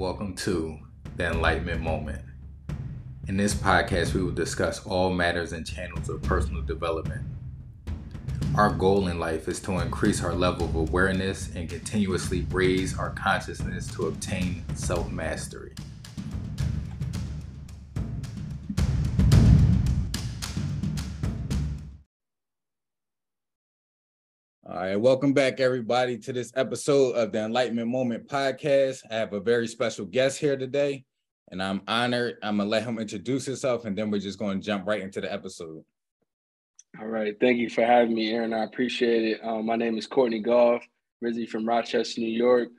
welcome to the Enlightenment Moment. In this podcast, we will discuss all matters and channels of personal development. Our goal in life is to increase our level of awareness and continuously raise our consciousness to obtain self mastery. All right, welcome back, everybody, to this episode of the Enlightenment Moment podcast. I have a very special guest here today, and I'm honored. I'm gonna let him introduce himself, and then we're just to jump right into the episode. All right, thank you for having me, Aaron. I appreciate it. Um, my name is Kourtney Goff, originally from Rochester, New York.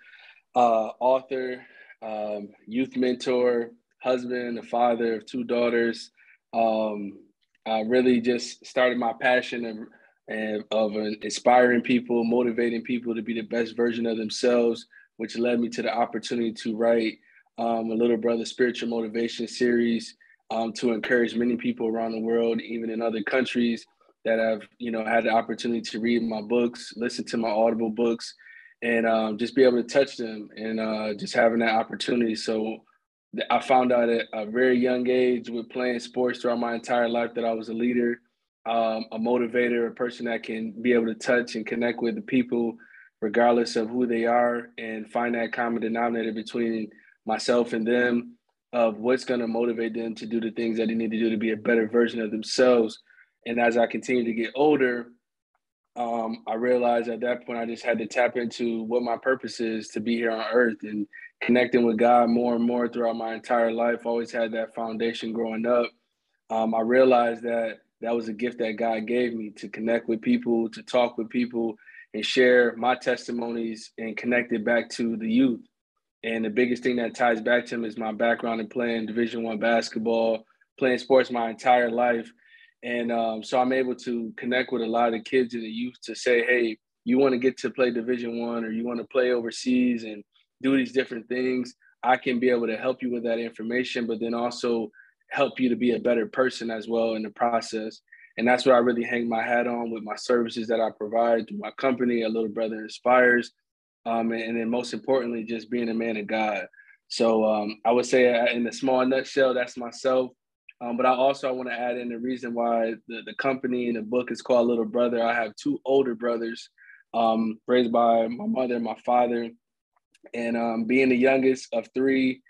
Uh, author, um, youth mentor, husband, a father of two daughters. Um, I really just started my passion of and of inspiring people, motivating people to be the best version of themselves, which led me to the opportunity to write um, a Little Brother Spiritual Motivation series um, to encourage many people around the world, even in other countries, that have you know had the opportunity to read my books, listen to my Audible books, and um, just be able to touch them and uh, just having that opportunity. So I found out at a very young age with playing sports throughout my entire life that I was a leader um, a motivator, a person that can be able to touch and connect with the people, regardless of who they are, and find that common denominator between myself and them of what's going to motivate them to do the things that they need to do to be a better version of themselves. And as I continue to get older, um, I realized at that point I just had to tap into what my purpose is to be here on earth and connecting with God more and more throughout my entire life. Always had that foundation growing up. Um, I realized that that was a gift that God gave me to connect with people, to talk with people, and share my testimonies and connect it back to the youth. And the biggest thing that ties back to him is my background in playing Division One basketball, playing sports my entire life, and um, so I'm able to connect with a lot of kids and the youth to say, hey, you want to get to play Division One, or you want to play overseas and do these different things. I can be able to help you with that information, but then also help you to be a better person as well in the process. And that's what I really hang my hat on with my services that I provide through my company, A Little Brother Inspires. Um, and, and, then most importantly, just being a man of God. So um, I would say uh, in a small nutshell, that's myself. Um, but I also I want to add in the reason why the, the company and the book is called Little Brother. I have two older brothers um, raised by my mother and my father. And um, being the youngest of three,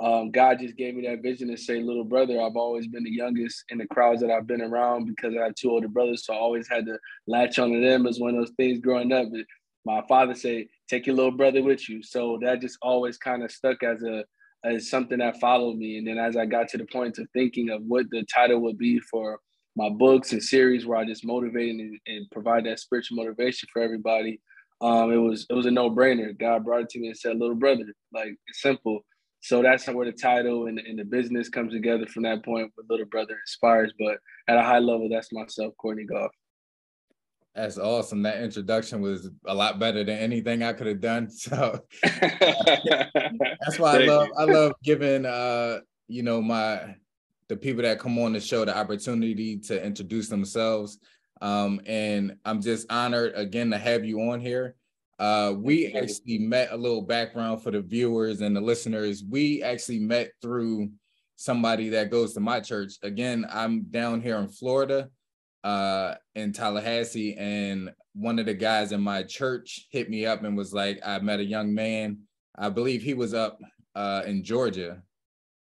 um, God just gave me that vision to say, little brother, I've always been the youngest in the crowds that I've been around because I have two older brothers. So I always had to latch on to them as one of those things growing up. My father said, take your little brother with you. So that just always kind of stuck as a as something that followed me. And then as I got to the point of thinking of what the title would be for my books and series where I just motivate and, and provide that spiritual motivation for everybody, um, it was it was a no-brainer. God brought it to me and said, little brother, like it's simple so that's where the title and, and the business comes together from that point with Little Brother Inspires. But at a high level, that's myself, Kourtney Goff. That's awesome. That introduction was a lot better than anything I could have done. So that's why I love I love giving uh you know my the people that come on the show the opportunity to introduce themselves. Um, and I'm just honored again to have you on here. Uh, we actually met a little background for the viewers and the listeners. We actually met through somebody that goes to my church. Again, I'm down here in Florida, uh, in Tallahassee, and one of the guys in my church hit me up and was like, I met a young man. I believe he was up uh, in Georgia.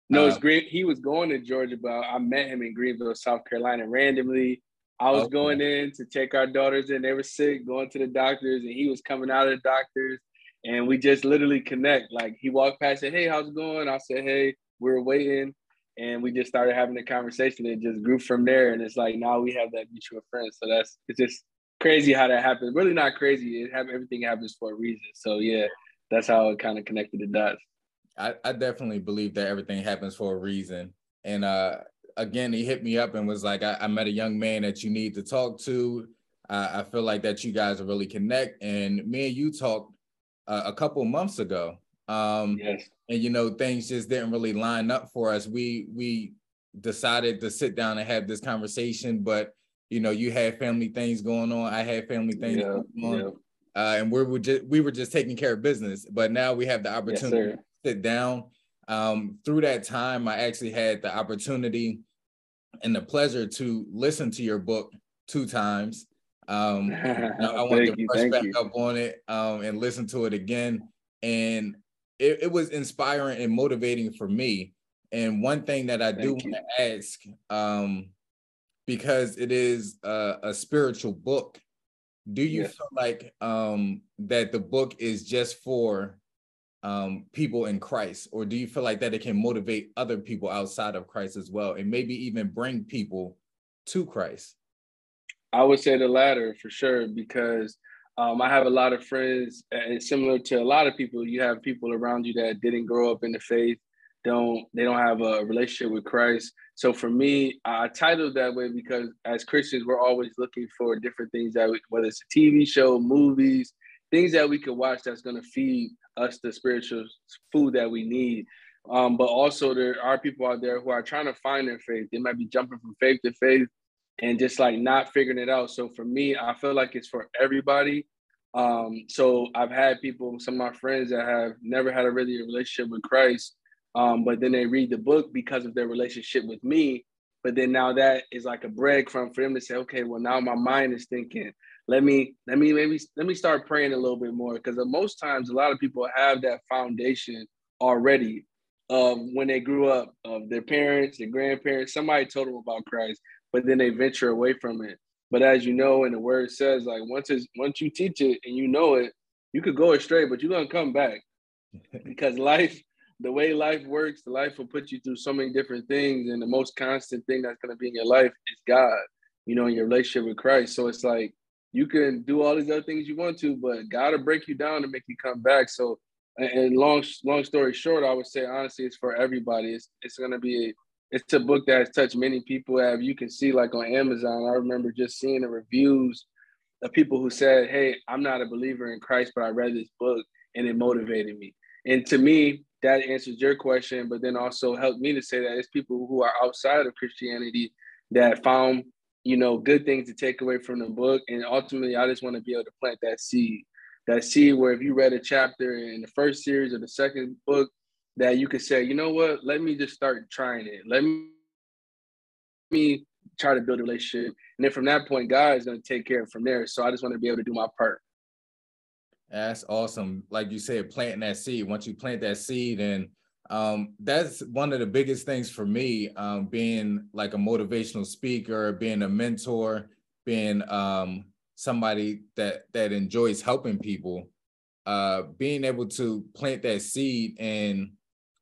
No, it's uh, great. He was going to Georgia, but I met him in Greenville, South Carolina, randomly. I was okay. going in to take our daughters in. They were sick, going to the doctors, and he was coming out of the doctors. And we just literally connect. Like he walked past, said, Hey, how's it going? I said, Hey, we are waiting. And we just started having a conversation. It just grew from there. And it's like now we have that mutual friend. So that's it's just crazy how that happened. Really not crazy. It have everything happens for a reason. So yeah, that's how it kind of connected the dots. I, I definitely believe that everything happens for a reason. And uh again, he hit me up and was like, I, I met a young man that you need to talk to. I feel like that you guys really connect. And me and you talked uh, a couple months ago. Um, yes. And you know, things just didn't really line up for us. We we decided to sit down and have this conversation, but you know, you had family things going on. I had family things yeah, going on. Yeah. Uh, and we were just we were just taking care of business, but now we have the opportunity yes, sit down. Um, through that time, I actually had the opportunity and the pleasure to listen to your book two times. Um, I wanted to brush back you. up on it um, and listen to it again. And it, it, was inspiring and motivating for me. And one thing that I do want to ask, um, because it is a, a spiritual book, do you yes. feel like um, that the book is just for um, people in Christ, or do you feel like that it can motivate other people outside of Christ as well, and maybe even bring people to Christ? I would say the latter for sure, because um, I have a lot of friends, and similar to a lot of people, you have people around you that didn't grow up in the faith, don't they don't have a relationship with Christ. So for me, I titled that way because as Christians, we're always looking for different things that we, whether it's a TV show, movies, things that we can watch that's going to feed us the spiritual food that we need. Um, but also there are people out there who are trying to find their faith. They might be jumping from faith to faith and just like not figuring it out. So for me, I feel like it's for everybody. Um, so I've had people, some of my friends that have never had a really relationship with Christ, um, but then they read the book because of their relationship with me. But then now that is like a breadcrumb for them to say, okay, well now my mind is thinking, let me let me maybe let me start praying a little bit more because most times a lot of people have that foundation already of when they grew up of their parents their grandparents somebody told them about christ but then they venture away from it. But as you know and the word says like once it's once you teach it and you know it you could go astray but you're gonna come back. Because life the way life works the life will put you through so many different things and the most constant thing that's going to be in your life is god you know in your relationship with christ. So it's like you can do all these other things you want to, but God will break you down to make you come back. So, and long long story short, I would say honestly, it's for everybody. It's it's gonna be a, it's a book that has touched many people. Have you can see like on Amazon. I remember just seeing the reviews of people who said, "Hey, I'm not a believer in Christ, but I read this book and it motivated me." And to me, that answers your question, but then also helped me to say that it's people who are outside of Christianity that found you know, good things to take away from the book. And ultimately, I just want to be able to plant that seed, that seed where if you read a chapter in the first series or the second book, that you could say, you know what, let me just start trying it. Let me, try to build a relationship. And then from that point, God is going to take care of from there. So I just want to be able to do my part. That's awesome. Like you said, planting that seed. Once you plant that seed and um, that's one of the biggest things for me, um, being like a motivational speaker, being a mentor, being um, somebody that that enjoys helping people. Uh, being able to plant that seed and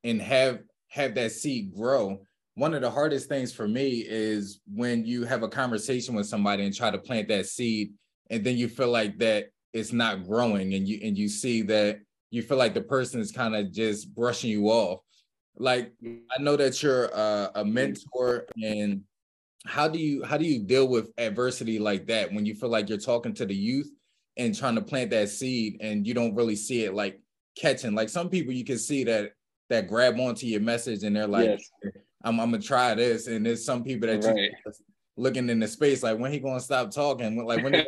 and have have that seed grow. One of the hardest things for me is when you have a conversation with somebody and try to plant that seed, and then you feel like that it's not growing, and you and you see that you feel like the person is kind of just brushing you off. Like I know that you're a, a mentor, and how do you how do you deal with adversity like that when you feel like you're talking to the youth and trying to plant that seed and you don't really see it like catching? Like some people you can see that that grab onto your message and they're like, yes. I'm, I'm gonna try this, and there's some people that right. just looking in the space like when he gonna stop talking? Like when gonna,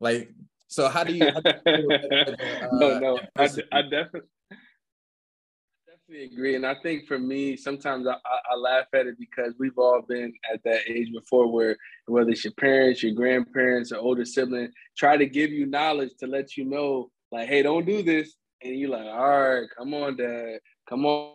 like so how do you? How do you uh, no, no, I, I definitely. Definitely agree, and I think for me, sometimes I, I, laugh at it because we've all been at that age before, where whether it's your parents, your grandparents, or older sibling, try to give you knowledge to let you know, like, hey, don't do this, and you're like, all right, come on, dad, come on,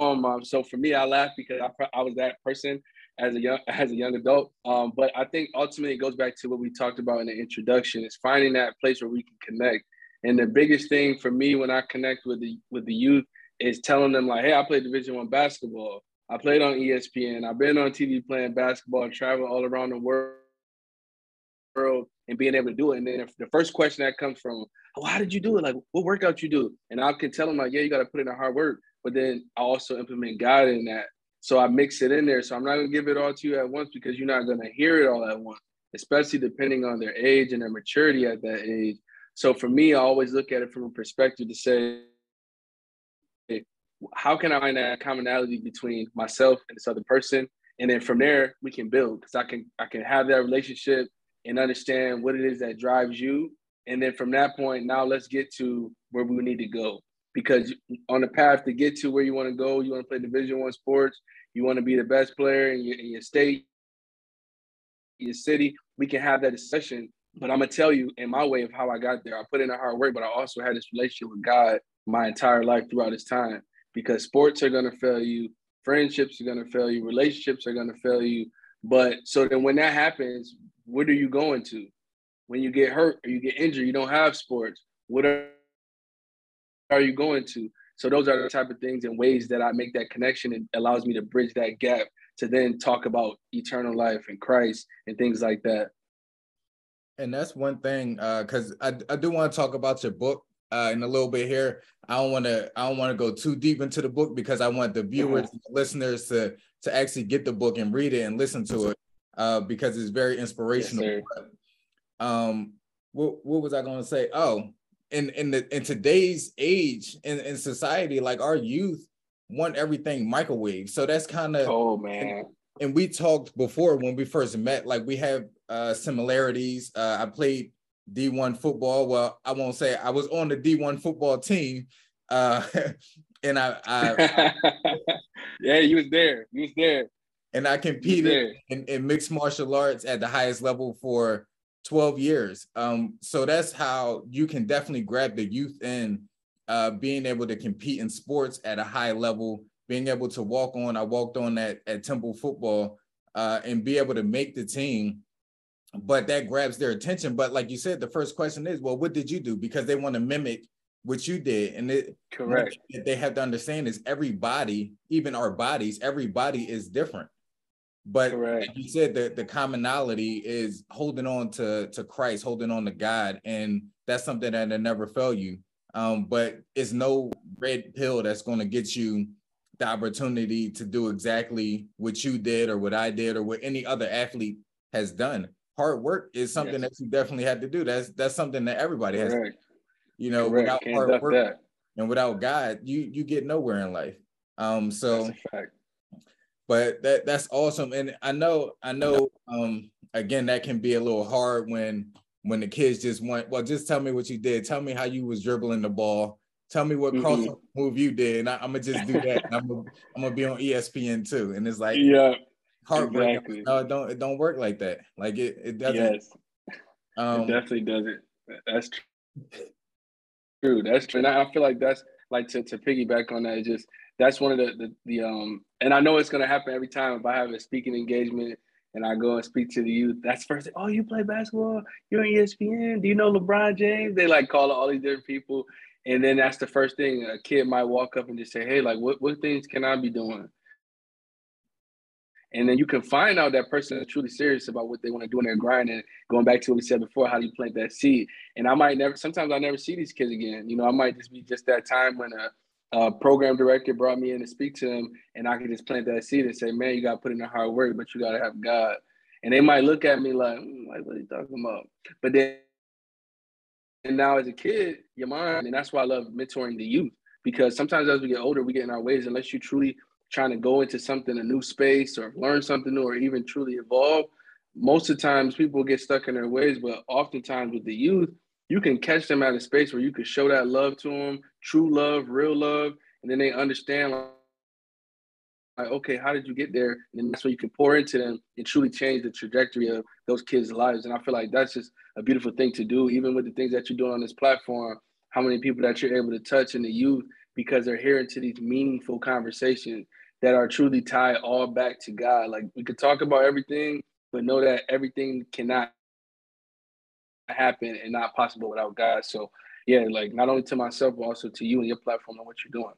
on, mom. So for me, I laugh because I, I was that person as a young as a young adult. Um, but I think ultimately it goes back to what we talked about in the introduction: is finding that place where we can connect. And the biggest thing for me when I connect with the with the youth is telling them like, "Hey, I played Division One basketball. I played on ESPN. I've been on TV playing basketball, traveling all around the world." and being able to do it. And then if the first question that comes from, oh, how did you do it? Like, what workout you do? And I can tell them like, yeah, you got to put in the hard work. But then I also implement God in that. So I mix it in there. So I'm not gonna give it all to you at once because you're not gonna hear it all at once, especially depending on their age and their maturity at that age. So for me, I always look at it from a perspective to say, how can I find that commonality between myself and this other person? And then from there, we can build because I can I can have that relationship and understand what it is that drives you. And then from that point, now let's get to where we need to go. Because on the path to get to where you want to go, you want to play Division One sports, you want to be the best player in your, in your state, your city. We can have that discussion, but I'm gonna tell you in my way of how I got there. I put in the hard work, but I also had this relationship with God my entire life throughout this time because sports are gonna fail you, friendships are gonna fail you, relationships are gonna fail you. But so then when that happens, what are you going to? When you get hurt or you get injured, you don't have sports. What are, are you going to? So those are the type of things and ways that I make that connection. It allows me to bridge that gap to then talk about eternal life and Christ and things like that. And that's one thing, because uh, I, I do want to talk about your book uh, in a little bit here. I don't want to I don't want to go too deep into the book because I want the viewers and the listeners to to actually get the book and read it and listen to it uh, because it's very inspirational. Yes, um, what what was I going to say? Oh, in in the in today's age in, in society, like our youth want everything microwave. So that's kind of oh man. And, and, we talked before when we first met, like we have uh similarities. Uh I played D1 football. Well, I won't say I was on the D1 football team. Uh and I, I Yeah, you was there. You was there. And I competed in, in mixed martial arts at the highest level for 12 years. Um, so that's how you can definitely grab the youth in uh, being able to compete in sports at a high level, being able to walk on. I walked on that at Temple football uh, and be able to make the team. But that grabs their attention. But like you said, the first question is, well, what did you do? Because they want to mimic what you did. And it correct. they have to understand is everybody, even our bodies, everybody is different. But like you said, the, the commonality is holding on to, to Christ, holding on to God. And that's something that'll never fail you. Um, but it's no red pill that's going to get you the opportunity to do exactly what you did or what I did or what any other athlete has done. Hard work is something yes. that you definitely had to do. That's that's something that everybody has. You know, Correct. without Can't hard work that. and without God, you you get nowhere in life. Um, so but that that's awesome. And i know i know um again that can be a little hard when when the kids just want well just tell me what you did. Tell me how you was dribbling the ball. Tell me what cross mm-hmm. move you did. And I, am gonna just do that. I'm gonna, I'm gonna be on espn too. And it's like yeah heartbreaking. exactly. no it don't it don't work like that. Like it, it doesn't. Yes. um, it definitely doesn't. That's true. That's true. And i feel like that's like to, to piggyback on that just that's one of the, the, the um and I know it's gonna happen every time if I have a speaking engagement and I go and speak to the youth. That's first thing, oh, you play basketball, you're on ESPN, do you know LeBron James? They like call all these different people. And then that's the first thing a kid might walk up and just say, Hey, like what, what things can I be doing? And then you can find out that person is truly serious about what they want to do in their grind. And going back to what we said before, how do you plant that seed? And I might never, sometimes I never see these kids again. You know, I might just be just that time when a uh, program director brought me in to speak to him, and I could just plant that seed and say, "Man, you got to put in the hard work, but you got to have God." And they might look at me like, mm, "Like, what are you talking about?" But then, and now as a kid, your mind, and that's why I love mentoring the youth because sometimes as we get older, we get in our ways. Unless you truly trying to go into something, a new space, or learn something new, or even truly evolve, most of the times people get stuck in their ways. But oftentimes with the youth, you can catch them at a space where you can show that love to them, true love, real love, and then they understand like, okay, how did you get there? And that's where you can pour into them and truly change the trajectory of those kids' lives. And I feel like that's just a beautiful thing to do, even with the things that you're doing on this platform. How many people that you're able to touch in the youth because they're hearing to these meaningful conversations that are truly tied all back to God. Like we could talk about everything, but know that everything cannot happen and not possible without God. So yeah, like not only to myself, but also to you and your platform and what you're doing.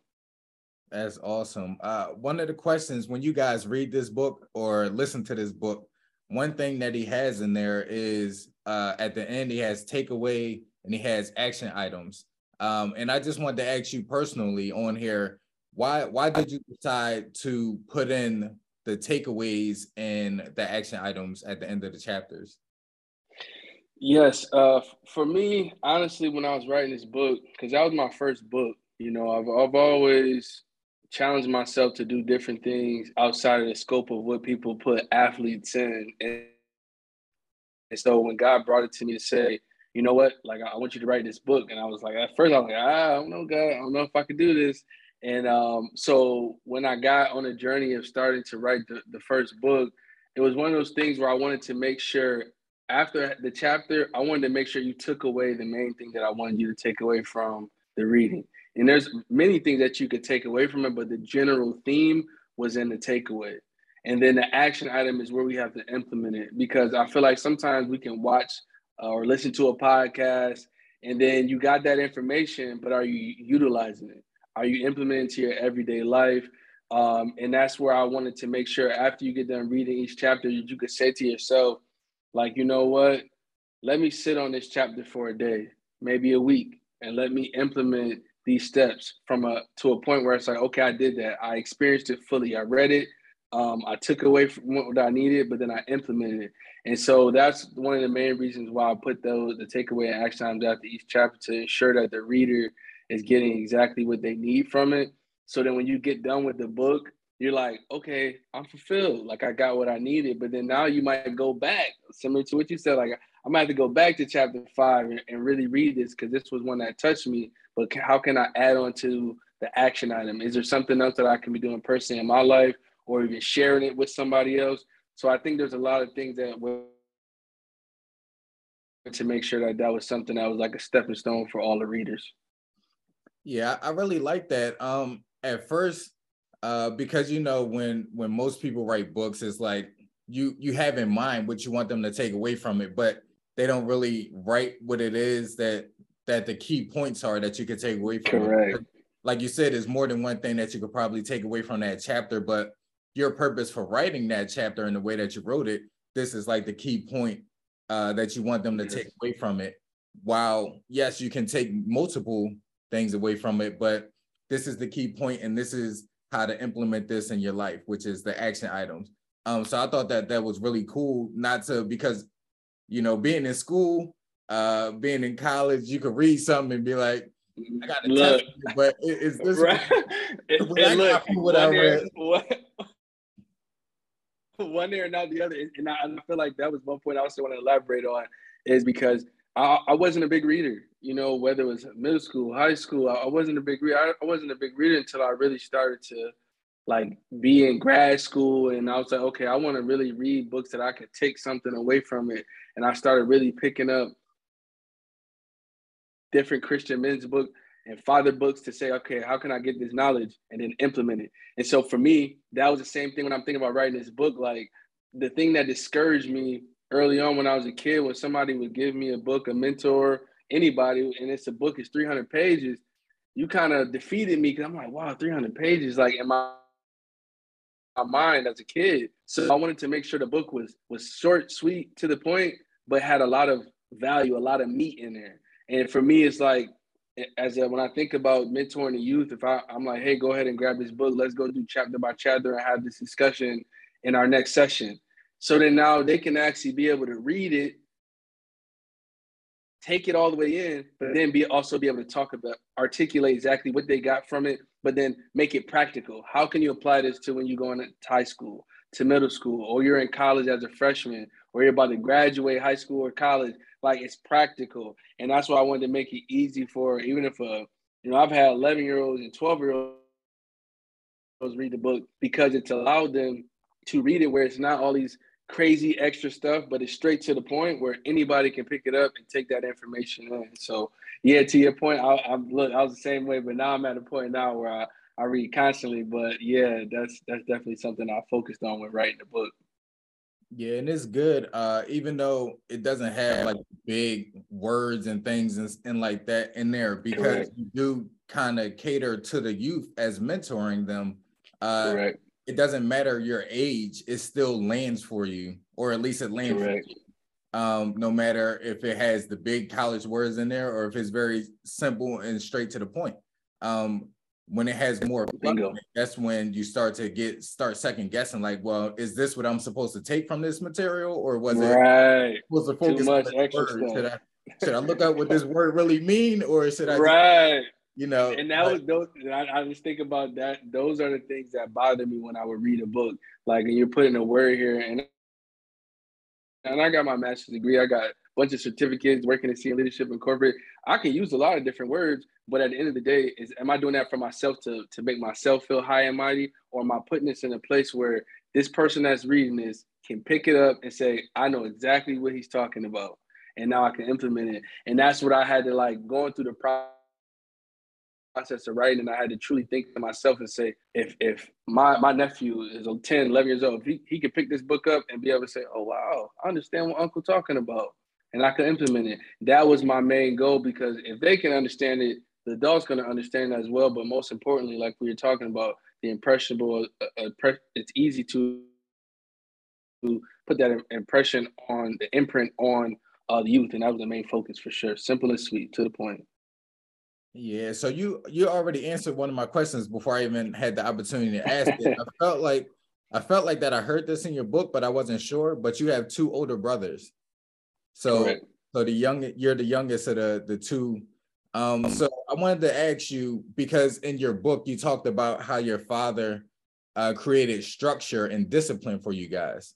That's awesome. Uh, one of the questions when you guys read this book or listen to this book, one thing that he has in there is uh, at the end he has takeaway and he has action items. Um, and I just wanted to ask you personally on here, why why did you decide to put in the takeaways and the action items at the end of the chapters? Yes, uh, for me, honestly, when I was writing this book, because that was my first book, you know, I've I've always challenged myself to do different things outside of the scope of what people put athletes in, and, and so when God brought it to me to say, you know what? Like, I want you to write this book. And I was like, at first, I was like, ah, I don't know, God, I don't know if I could do this. And um, so when I got on a journey of starting to write the, the first book, it was one of those things where I wanted to make sure after the chapter, I wanted to make sure you took away the main thing that I wanted you to take away from the reading. And there's many things that you could take away from it, but the general theme was in the takeaway. And then the action item is where we have to implement it because I feel like sometimes we can watch uh, or listen to a podcast and then you got that information, but are you utilizing it? Are you implementing it to your everyday life? Um, and that's where I wanted to make sure after you get done reading each chapter, you could say to yourself, like, you know what? Let me sit on this chapter for a day, maybe a week, and let me implement these steps from a to a point where it's like, okay, I did that. I experienced it fully. I read it. Um, I took away from what I needed, but then I implemented it. And so that's one of the main reasons why I put those the takeaway and action items after each chapter to ensure that the reader is getting exactly what they need from it. So then when you get done with the book, you're like, okay, I'm fulfilled. Like I got what I needed. But then now you might go back, similar to what you said. Like I might have to go back to chapter five and, really read this because this was one that touched me. But how can I add on to the action item? Is there something else that I can be doing personally in my life or even sharing it with somebody else? So I think there's a lot of things that were to make sure that that was something that was like a stepping stone for all the readers. Yeah, I really like that. Um, at first, uh, because you know when when most people write books, it's like you you have in mind what you want them to take away from it, but they don't really write what it is that that the key points are that you could take away from Correct. it. Like you said, there's more than one thing that you could probably take away from that chapter, but your purpose for writing that chapter in the way that you wrote it, this is like the key point uh, that you want them to yes. take away from it. While yes, you can take multiple things away from it, but this is the key point, and this is how to implement this in your life, which is the action items. Um, so I thought that that was really cool, not to because you know being in school, uh, being in college, you could read something and be like, I got to test it, but it, it's this. Right. it, look, what I read. What, one ear and not the other. And I, I, feel like that was one point I also want to elaborate on is because I, I, wasn't a big reader, you know, whether it was middle school, high school, I, wasn't a big reader. I, wasn't a big reader until I really started to like be in grad school. And I was like, okay, I want to really read books that I could take something away from it. And I started really picking up different Christian men's books and father books to say, okay, how can I get this knowledge and then implement it? And so for me, that was the same thing when I'm thinking about writing this book. Like the thing that discouraged me early on when I was a kid, when somebody would give me a book, a mentor, anybody, and it's a book, it's 300 pages, you kind of defeated me because I'm like, wow, 300 pages, like in my, my mind as a kid. So I wanted to make sure the book was was short, sweet, to the point, but had a lot of value, a lot of meat in there. And for me, it's like as a, when I think about mentoring the youth, if I, I'm like, hey, go ahead and grab this book, let's go do chapter by chapter and have this discussion in our next session. So then now they can actually be able to read it, take it all the way in, but then be also be able to talk about, articulate exactly what they got from it, but then make it practical. How can you apply this to when you go into high school, to middle school, or you're in college as a freshman, or you're about to graduate high school or college? like it's practical, and that's why I wanted to make it easy for even if a you know I've had 11 year olds and 12 year olds read the book because it's allowed them to read it where it's not all these crazy extra stuff, but it's straight to the point where anybody can pick it up and take that information in. So yeah, to your point, I, I look, I was the same way, but now I'm at a point now where I, I read constantly. But yeah, that's that's definitely something I focused on when writing the book. Yeah, and it's good. Uh, even though it doesn't have like big words and things and, and like that in there, because Correct. you do kind of cater to the youth as mentoring them. Uh, Correct. It doesn't matter your age, it still lands for you, or at least it lands Correct. for you. Um, no matter if it has the big college words in there or if it's very simple and straight to the point. Um, when it has more that's when you start to get start second guessing like well is this what i'm supposed to take from this material or was right. it was the focus on the word? Should I, should I look up what this word really mean or should i right you know and that like, was those I, I just think about that those are the things that bother me when i would read a book like and you're putting a word here and and I got my master's degree. I got a bunch of certificates, working in senior leadership and corporate. I can use a lot of different words, but at the end of the day, is am I doing that for myself to to make myself feel high and mighty, or am I putting this in a place where this person that's reading this can pick it up and say, I know exactly what he's talking about, and now I can implement it. And that's what I had to like going through the process process of writing and I had to truly think to myself and say, if if my my nephew is 10, 11 years old, if he, he could pick this book up and be able to say, oh, wow, I understand what Uncle talking about and I could implement it. That was my main goal because if they can understand it, the adult's going to understand that as well. But most importantly, like we were talking about, the impressionable, uh, uh, it's easy to put that impression on the imprint on uh, the youth. And that was the main focus for sure. Simple and sweet, to the point. Yeah, so you you already answered one of my questions before I even had the opportunity to ask it. I felt like I felt like that I heard this in your book, but I wasn't sure. But you have two older brothers, so Correct. so the young you're the youngest of the the two. Um, so I wanted to ask you because in your book you talked about how your father uh, created structure and discipline for you guys.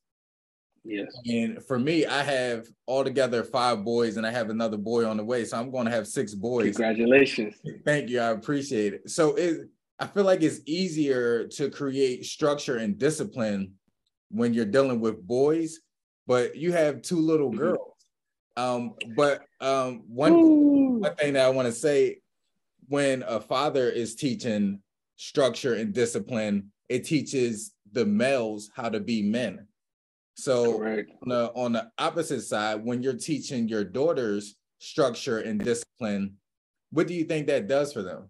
Yes. And for me, I have altogether five boys, and I have another boy on the way. So I'm going to have six boys. Congratulations. Thank you. I appreciate it. So it, I feel like it's easier to create structure and discipline when you're dealing with boys, but you have two little mm-hmm. girls. Um, but um, one, one thing that I want to say when a father is teaching structure and discipline, it teaches the males how to be men so on the, on the opposite side, when you're teaching your daughters structure and discipline, what do you think that does for them?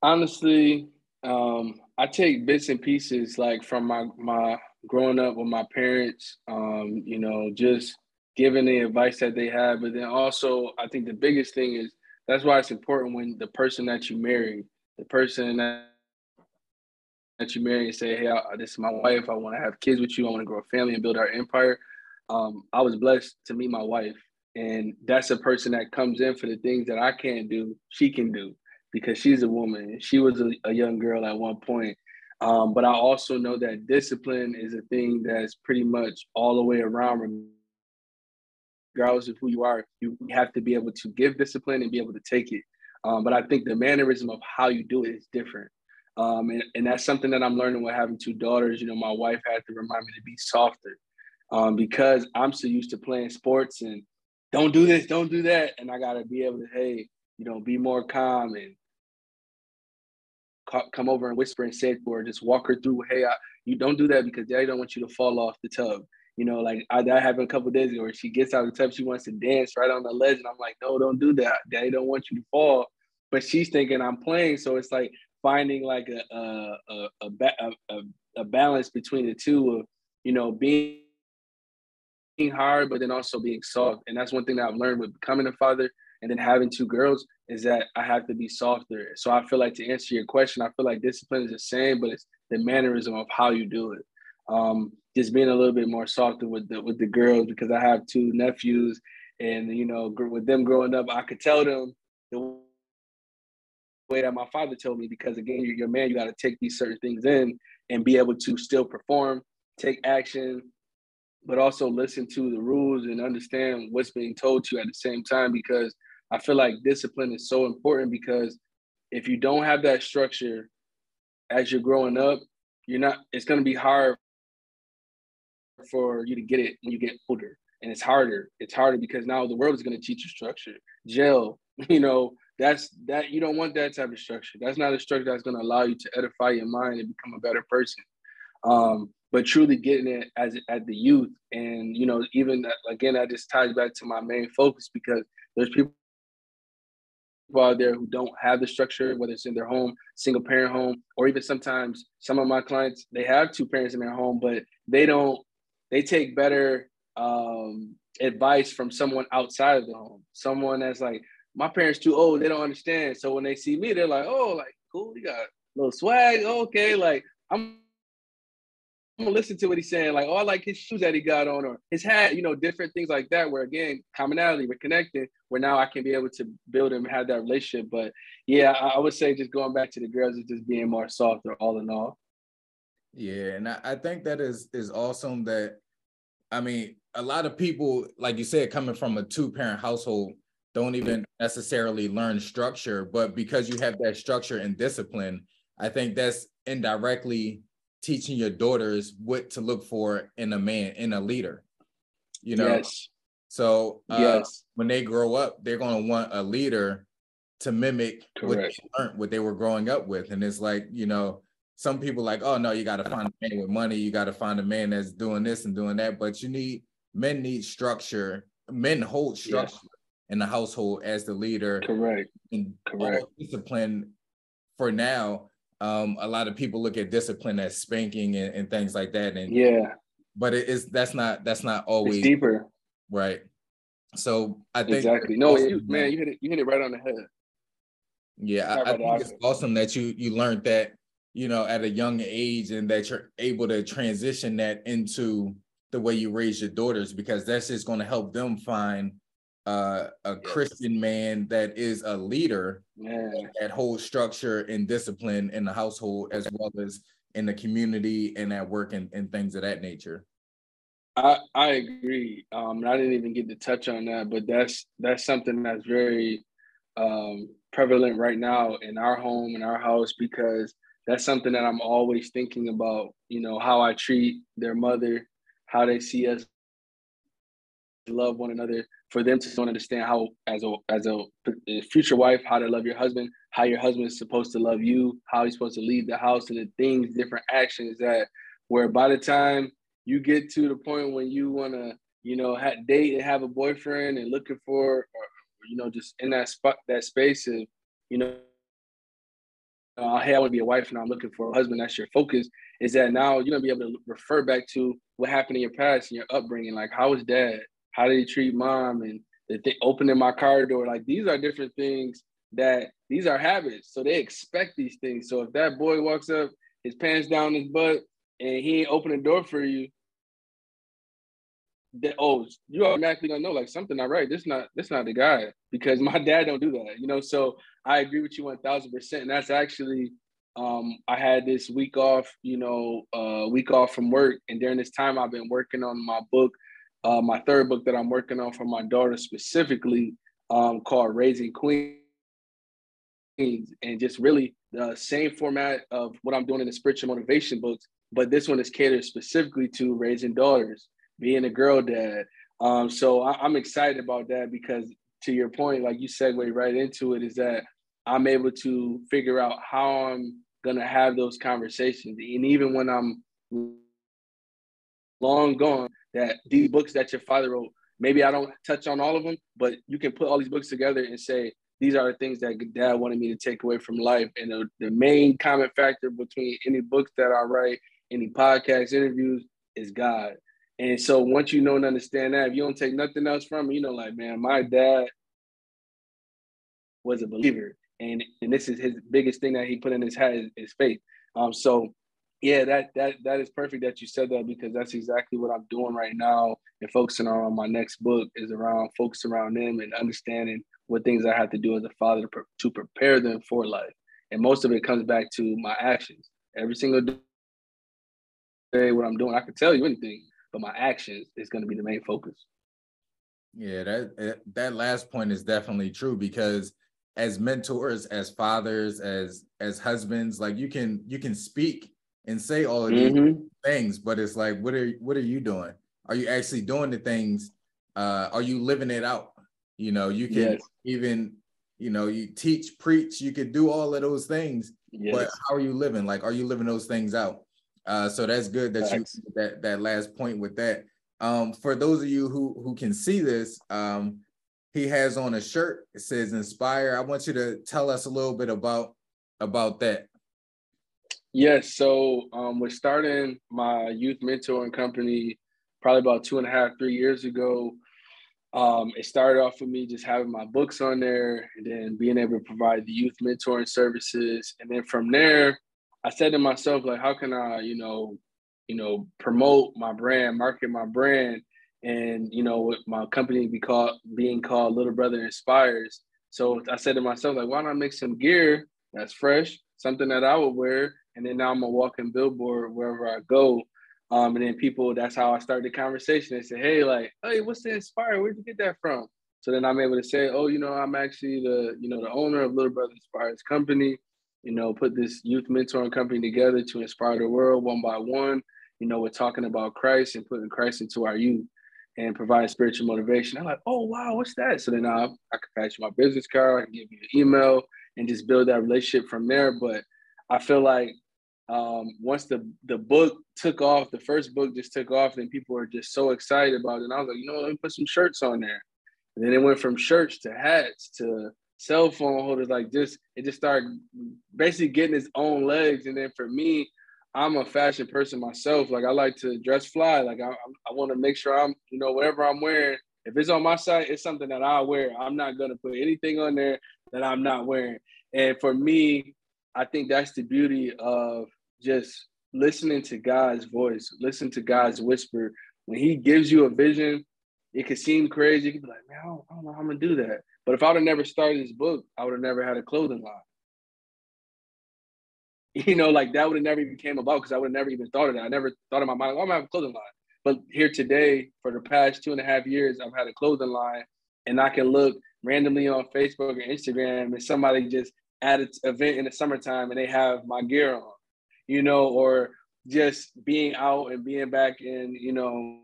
Honestly, um, I take bits and pieces like from my my growing up with my parents, um, you know, just giving the advice that they have. But then also, I think the biggest thing is that's why it's important when the person that you marry, the person that that you marry and say, hey, I, this is my wife. I want to have kids with you. I want to grow a family and build our empire. Um, I was blessed to meet my wife. And that's a person that comes in for the things that I can't do, she can do because she's a woman. She was a, a young girl at one point. Um, but I also know that discipline is a thing that's pretty much all the way around, regardless of who you are. You have to be able to give discipline and be able to take it. Um, but I think the mannerism of how you do it is different. Um, and, and that's something that I'm learning with having two daughters. You know, my wife had to remind me to be softer um, because I'm so used to playing sports and don't do this, don't do that. And I got to be able to, hey, you know, be more calm and come over and whisper and say to her, just walk her through, hey, I, you don't do that because daddy don't want you to fall off the tub. You know, like I, that happened a couple days ago where she gets out of the tub, she wants to dance right on the ledge. And I'm like, no, don't do that. Daddy don't want you to fall. But she's thinking I'm playing. So it's like finding like a a a, a, a, a balance between the two of you know being hard but then also being soft. And that's one thing that i've learned with becoming a father and then having two girls is that i have to be softer. So i feel like to answer your question i feel like discipline is the same but it's the mannerism of how you do it. Um, just being a little bit more softer with the with the girls because i have two nephews and you know with them growing up i could tell them the way that my father told me because again you're your man you got to take these certain things in and be able to still perform take action but also listen to the rules and understand what's being told to you at the same time because i feel like discipline is so important because if you don't have that structure as you're growing up you're not it's going to be hard for you to get it when you get older and it's harder. It's harder because now the world is going to teach you structure. Jail you know that's that you don't want that type of structure. That's not a structure that's going to allow you to edify your mind and become a better person. Um, but truly getting it as at the youth, and you know, even again, that just ties back to my main focus because there's people out there who don't have the structure, whether it's in their home, single parent home, or even sometimes some of my clients they have two parents in their home, but they don't. They take better um, advice from someone outside of the home, someone that's like, my parents too old, they don't understand. So when they see me, they're like, oh, like cool, you got a little swag, okay. Like I'm I'm gonna listen to what he's saying. Like, oh, I like his shoes that he got on, or his hat, you know, different things like that. Where again, commonality, we're connected. Where now I can be able to build and have that relationship. But yeah, I, I would say just going back to the girls is just being more softer, all in all. Yeah, and I, I think that is is awesome. That I mean, a lot of people, like you said, coming from a two parent household, don't even necessarily learn structure. But because you have that structure and discipline, I think that's indirectly teaching your daughters what to look for in a man, in a leader. You know, yes. so uh, yes. when they grow up, they're going to want a leader to mimic Correct. what they learned, what they were growing up with. And it's like, you know, some people like, oh no, you got to find a man with money. You got to find a man that's doing this and doing that. But you need men need structure. Men hold structure yes. In the household as the leader. Correct. And Correct. discipline for now. Um, a lot of people look at discipline as spanking and, and things like that. And yeah, but it is that's not that's not always it's deeper. Right. So I think exactly. No, you, man, you hit it. You hit it right on the head. Yeah, I, I think it's awesome that you you learned that you know at a young age and that you're able to transition that into the way you raise your daughters because that's just going to help them find uh, a yes. Christian man that is a leader yeah. that holds structure and discipline in the household as well as in the community and at work and, and things of that nature. I, I agree. Um, I didn't even get to touch on that, but that's that's something that's very um, prevalent right now in our home in our house because that's something that I'm always thinking about. You know how I treat their mother, how they see us love one another, for them to understand how as a as a future wife how to love your husband, how your husband is supposed to love you, how he's supposed to leave the house, and the things, different actions that where by the time you get to the point when you want to, you know, have, date and have a boyfriend and looking for, or, you know, just in that spot, that space of, you know, uh, hey, I want to be a wife and I'm looking for a husband. That's your focus. Is that now you're gonna be able to refer back to what happened in your past and your upbringing. Like, how was dad? How he treat mom? And the thing, opening my car door. Like, these are different things that these are habits. So they expect these things. So if that boy walks up, his pants down his butt, and he ain't open the door for you, that oh, you automatically gonna know like something not right. This not this not the guy because my dad don't do that. You know, so I agree with you one thousand percent. And that's actually um, I had this week off, you know, uh, week off from work, and during this time I've been working on my book, uh, my third book that I'm working on for my daughter specifically, um, called Raising Queens and just really the same format of what I'm doing in the spiritual motivation books, but this one is catered specifically to raising daughters, being a girl dad. Um, so I, am excited about that because to your point, like you segue right into it, is that I'm able to figure out how I'm gonna have those conversations. And even when I'm long gone, that these books that your father wrote, maybe I don't touch on all of them, but you can put all these books together and say, these are the things that dad wanted me to take away from life. And the, the main common factor between any books that I write, any podcast interviews is God. And so once you know and understand that, if you don't take nothing else from me, you know, like, man, my dad was a believer. And and this is his biggest thing that he put in his head is, is faith. Um, so yeah, that that that is perfect that you said that because that's exactly what I'm doing right now and focusing on my next book is around focusing around them and understanding what things I have to do as a father to, pre- to prepare them for life. And most of it comes back to my actions. Every single day, what I'm doing, I can tell you anything, but my actions is going to be the main focus. Yeah, that that last point is definitely true because as mentors, as fathers, as as husbands, like you can you can speak and say all of these mm-hmm. things, but it's like, what are what are you doing? Are you actually doing the things? Uh, are you living it out? You know, you can yes. even, you know, you teach, preach, you could do all of those things, yes. but how are you living? Like, are you living those things out? Uh, so that's good that Thanks. you that that last point with that. Um, for those of you who who can see this, um, he has on a shirt. It says "Inspire." I want you to tell us a little bit about about that. Yes, so um, we're starting my youth mentoring company probably about two and a half, three years ago um, it started off with me just having my books on there and then being able to provide the youth mentoring services. And then from there, I said to myself, like, how can I, you know, you know, promote my brand, market my brand, and you know, with my company be called being called Little Brother Inspires. So I said to myself, like, why not make some gear that's fresh, something that I would wear, and then now I'm a walking billboard wherever I go. Um, and then people, that's how I start the conversation. They say, hey, like, hey, what's the Inspire? Where'd you get that from? So then I'm able to say, oh, you know, I'm actually the, you know, the owner of Little Brother Inspires Company. You know, put this youth mentoring company together to inspire the world one by one. You know, we're talking about Christ and putting Christ into our youth and provide spiritual motivation. I'm like, oh wow, what's that? So then I, I can pass you my business card, I can give you an email, and just build that relationship from there. But I feel like um, once the the book took off, the first book just took off, and people were just so excited about it. And I was like, you know, let me put some shirts on there. And then it went from shirts to hats to cell phone holders. Like just it just started basically getting its own legs. And then for me, I'm a fashion person myself. Like I like to dress fly. Like I, I want to make sure I'm, you know, whatever I'm wearing, if it's on my site, it's something that I wear. I'm not gonna put anything on there that I'm not wearing. And for me, I think that's the beauty of just listening to God's voice, listen to God's whisper. When He gives you a vision, it could seem crazy. You could be like, man, I don't, I don't know how I'm gonna do that. But if I would have never started this book, I would have never had a clothing line. You know, like that would have never even came about because I would have never even thought of that. I never thought in my mind, oh, I'm gonna have a clothing line. But here today, for the past two and a half years, I've had a clothing line, and I can look randomly on Facebook or Instagram, and somebody just at an event in the summertime and they have my gear on, you know, or just being out and being back in, you know,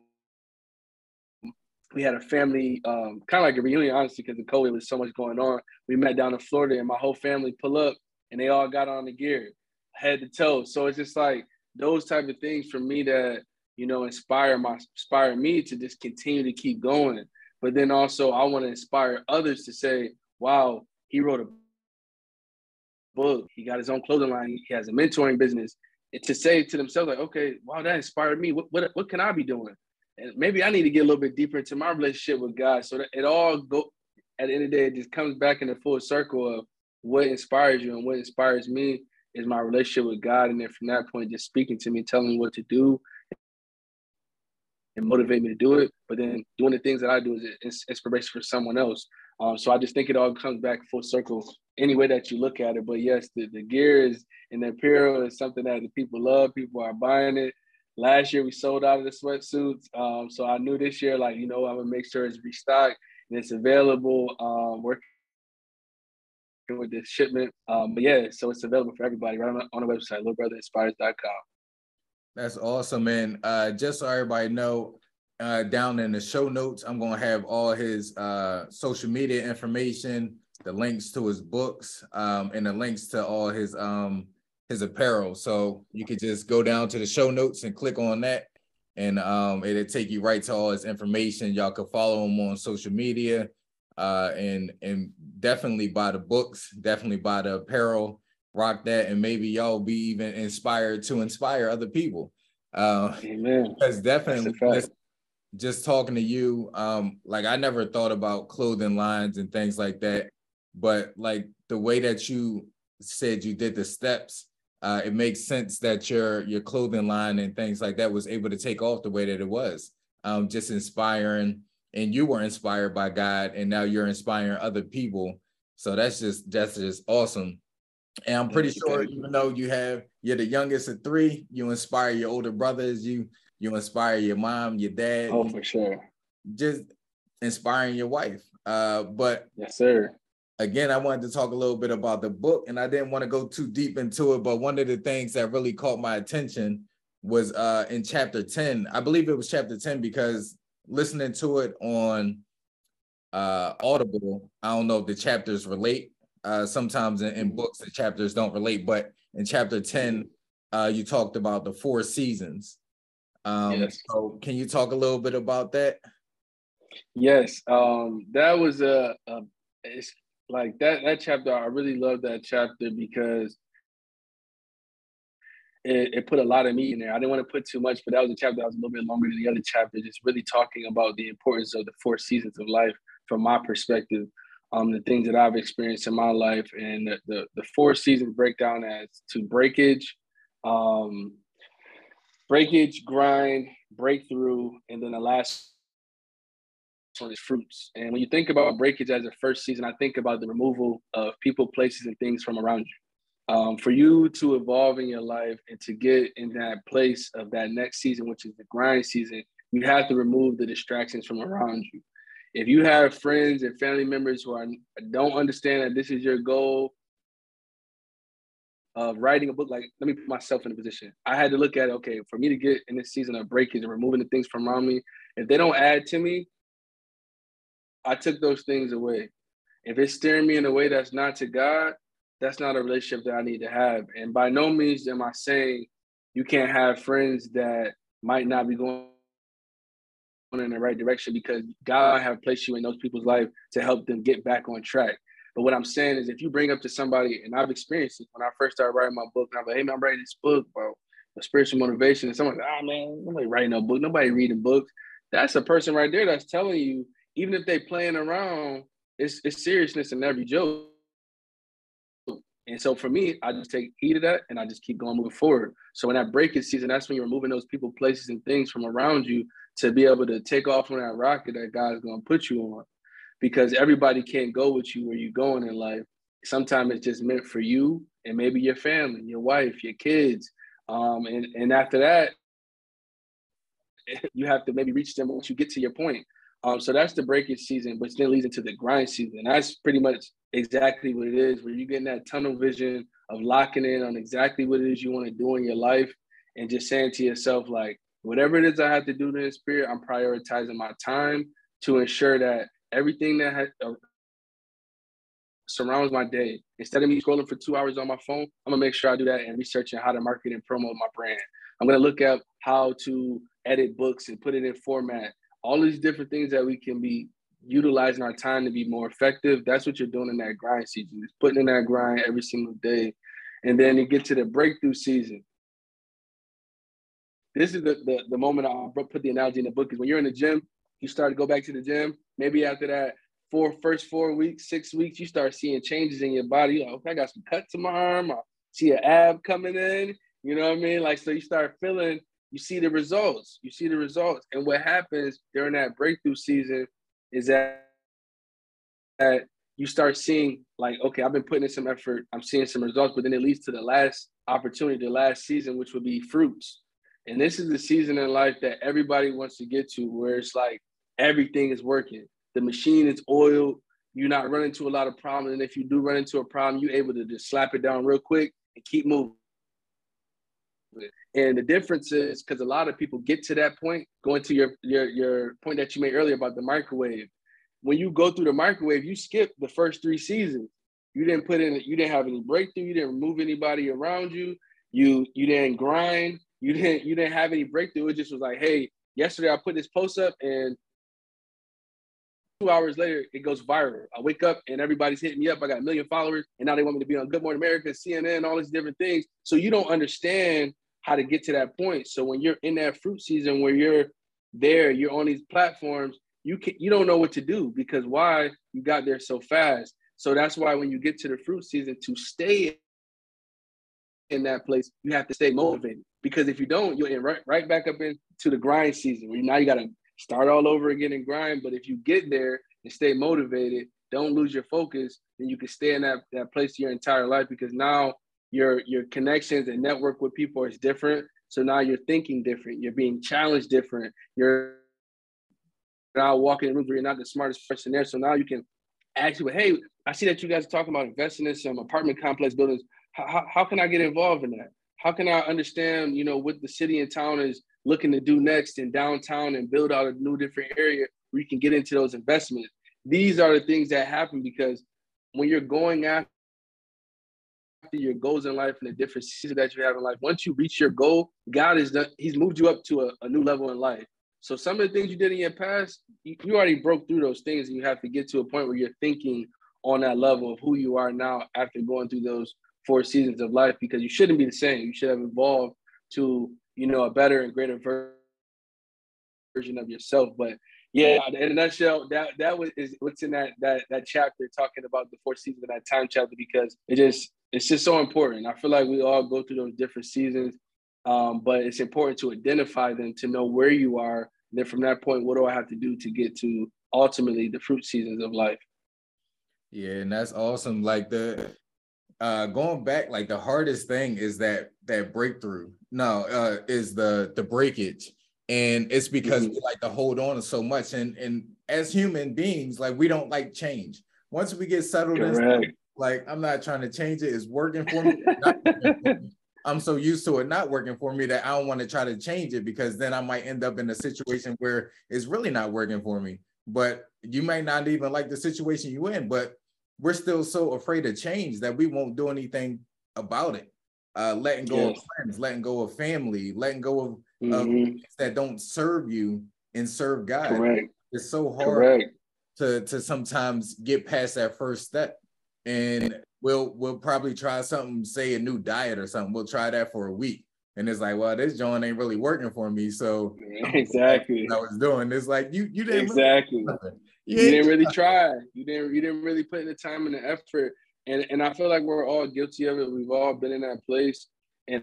we had a family, um, kind of like a reunion, honestly, because the COVID was so much going on. We met down in Florida and my whole family pull up and they all got on the gear, head to toe. So it's just like those type of things for me that, you know, inspire my inspire me to just continue to keep going. But then also I want to inspire others to say, wow, he wrote a book. He got his own clothing line. He has a mentoring business. And to say to themselves, like, okay, wow, that inspired me. What, what, what can I be doing? And maybe I need to get a little bit deeper into my relationship with God. So that it all go at the end of the day, it just comes back in the full circle of what inspires you and what inspires me is my relationship with God. And then from that point, just speaking to me, telling me what to do and motivate me to do it. But then doing the things that I do is inspiration for someone else. Um, so I just think it all comes back full circle any way that you look at it. But yes, the, the gear is and the apparel is something that the people love. People are buying it. Last year we sold out of the sweatsuits. Um, so I knew this year, like, you know, I'm gonna make sure it's restocked and it's available. Um, working with this shipment. Um, but yeah, so it's available for everybody right on the, on the website, littlebrotherinspires.com. That's awesome, man. Uh, just so everybody know, uh, down in the show notes, I'm gonna have all his uh, social media information, the links to his books, um, and the links to all his um, his apparel. So you could just go down to the show notes and click on that, and um, it'll take you right to all his information. Y'all can follow him on social media, uh, and and definitely buy the books, definitely buy the apparel, rock that, and maybe y'all be even inspired to inspire other people. Uh, Amen. Because definitely just talking to you, um, like I never thought about clothing lines and things like that, but like the way that you said you did the steps, uh, it makes sense that your your clothing line and things like that was able to take off the way that it was. Um, just inspiring, and you were inspired by God, and now you're inspiring other people. So that's just that's just awesome. And I'm pretty sure, even though you have you're the youngest of three, you inspire your older brothers. You you inspire your mom, your dad. Oh, for sure. Just inspiring your wife. Uh, but yes, sir. Again, I wanted to talk a little bit about the book, and I didn't want to go too deep into it. But one of the things that really caught my attention was uh, in chapter 10. I believe it was chapter 10 because listening to it on uh, Audible, I don't know if the chapters relate. Uh, sometimes in, in, books, the chapters don't relate, but in chapter 10, uh, you talked about the four seasons. Um, yes. So can you talk a little bit about that? Yes, um, that was a, a it's like that that chapter. I really love that chapter because it, it, put a lot of me in there. I didn't want to put too much, but that was a chapter that was a little bit longer than the other chapter, just really talking about the importance of the four seasons of life from my perspective, um, the things that I've experienced in my life, and the the, the four seasons breakdown as to breakage, um, breakage, grind, breakthrough, and then the last one is fruits. And when you think about breakage as a first season, I think about the removal of people, places, and things from around you. Um, for you to evolve in your life and to get in that place of that next season, which is the grind season, you have to remove the distractions from around you. If you have friends and family members who are don't understand that this is your goal of writing a book, like let me put myself in a position. I had to look at okay, for me to get in this season of breakage and removing the things from around me, if they don't add to me, I took those things away. If it's steering me in a way that's not to God, that's not a relationship that I need to have. And by no means am I saying you can't have friends that might not be going in the right direction because God have placed you in those people's life to help them get back on track. But what I'm saying is, if you bring up to somebody, and I've experienced it when I first started writing my book, and I'm like, hey, man, I'm writing this book, bro, the spiritual motivation, and someone's like, ah, oh, man, nobody writing no book, nobody reading books. That's a person right there that's telling you, even if they playing around, it's, it's seriousness in every joke. And so for me, I just take heed of that and I just keep going moving forward. So when that breakage season, that's when you're removing those people, places, and things from around you to be able to take off on that rocket that God's gonna put you on. Because everybody can't go with you where you're going in life. Sometimes it's just meant for you and maybe your family, your wife, your kids. Um, and, and after that, you have to maybe reach them once you get to your point. Um, so that's the breakage season, which then leads into the grind season. That's pretty much exactly what it is, where you're getting that tunnel vision of locking in on exactly what it is you want to do in your life and just saying to yourself, like, whatever it is I have to do in the spirit, I'm prioritizing my time to ensure that everything that has, uh, surrounds my day. Instead of me scrolling for two hours on my phone, I'm gonna make sure I do that and researching how to market and promote my brand. I'm gonna look up how to edit books and put it in format. All these different things that we can be utilizing our time to be more effective. That's what you're doing in that grind season. Is putting in that grind every single day. And then you get to the breakthrough season. This is the, the, the moment I put the analogy in the book is when you're in the gym, you start to go back to the gym. Maybe after that four first four weeks, six weeks, you start seeing changes in your body. Like, okay, I got some cuts in my arm. I see an ab coming in. You know what I mean? Like, so you start feeling, you see the results. You see the results. And what happens during that breakthrough season is that, that you start seeing like, okay, I've been putting in some effort, I'm seeing some results, but then it leads to the last opportunity, the last season, which would be fruits. And this is the season in life that everybody wants to get to, where it's like everything is working. The machine is oiled. You're not running into a lot of problems. And if you do run into a problem, you're able to just slap it down real quick and keep moving. And the difference is because a lot of people get to that point, going to your, your your point that you made earlier about the microwave. When you go through the microwave, you skip the first three seasons. You didn't put in, you didn't have any breakthrough, you didn't remove anybody around you, you you didn't grind, you didn't you didn't have any breakthrough. It just was like, hey, yesterday I put this post up and two hours later it goes viral. I wake up and everybody's hitting me up. I got a million followers, and now they want me to be on Good Morning America, CNN, all these different things. So you don't understand how to get to that point. So when you're in that fruit season where you're there, you're on these platforms, you can you don't know what to do because why you got there so fast. So that's why when you get to the fruit season to stay in that place, you have to stay motivated. Because if you don't, you'll end right, right back up into the grind season where now you gotta start all over again and grind. But if you get there and stay motivated, don't lose your focus, then you can stay in that, that place your entire life because now your your connections and network with people is different. So now you're thinking different. You're being challenged different. You're now walking in rooms where you're not the smartest person there. So now you can actually, hey, I see that you guys are talking about investing in some apartment complex buildings. How, how, how can I get involved in that? How can I understand, you know, what the city and town is looking to do next in downtown and build out a new different area where you can get into those investments? These are the things that happen because when you're going after your goals in life and the different seasons that you have in life, once you reach your goal, God is done, He's moved you up to a, a new level in life. So some of the things you did in your past, you, you already broke through those things, and you have to get to a point where you're thinking on that level of who you are now after going through those four seasons of life because you shouldn't be the same. You should have evolved to, you know, a better and greater version of yourself. But yeah, in a nutshell, that that was is what's in that that that chapter talking about the four seasons of that time chapter because it just it's just so important. I feel like we all go through those different seasons, um, but it's important to identify them to know where you are. And then from that point, what do I have to do to get to ultimately the fruit seasons of life? Yeah, and that's awesome. Like the uh going back, like the hardest thing is that that breakthrough. No, uh is the the breakage. And it's because mm-hmm. we like to hold on to so much. And and as human beings, like we don't like change. Once we get settled in, like I'm not trying to change it, it's working for me. I'm so used to it not working for me that I don't want to try to change it because then I might end up in a situation where it's really not working for me. But you might not even like the situation you in, but we're still so afraid of change that we won't do anything about it. Uh, letting go of friends, letting go of family, letting go of, mm-hmm. that don't serve you and serve God. Correct. It's so hard Correct. to to sometimes get past that first step. And we'll we'll probably try something, say a new diet or something. We'll try that for a week. And it's like, well, this joint ain't really working for me. So exactly I was doing. It's like you you didn't exactly really you, you didn't really try. You didn't you didn't really put in the time and the effort. And and I feel like we're all guilty of it. We've all been in that place. And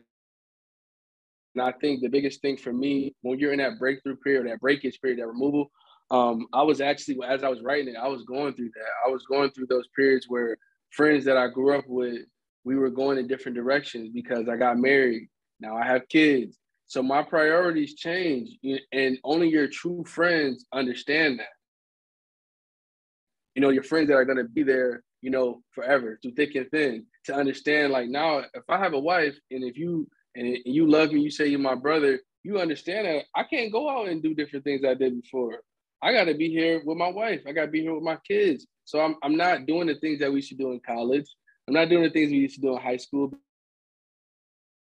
and I think the biggest thing for me, when you're in that breakthrough period, that breakage period, that removal, um, I was actually, as I was writing it, I was going through that. I was going through those periods where friends that I grew up with, we were going in different directions because I got married. Now I have kids. So my priorities change, and only your true friends understand that. You know, your friends that are going to be there, you know, forever through thick and thin to understand. Like now, if I have a wife, and if you and you love me, you say you're my brother, you understand that I can't go out and do different things I did before. I got to be here with my wife. I got to be here with my kids. So I'm, I'm not doing the things that we should do in college. I'm not doing the things we used to do in high school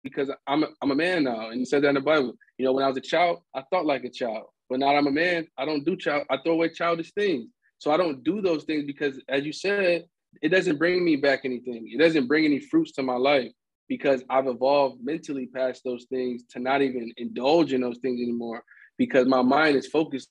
because I'm a, I'm a man now. And it says that in the Bible. You know, when I was a child, I thought like a child. But now I'm a man, I don't do child, I throw away childish things. So I don't do those things because as you said, it doesn't bring me back anything. It doesn't bring any fruits to my life because I've evolved mentally past those things to not even indulge in those things anymore because my mind is focused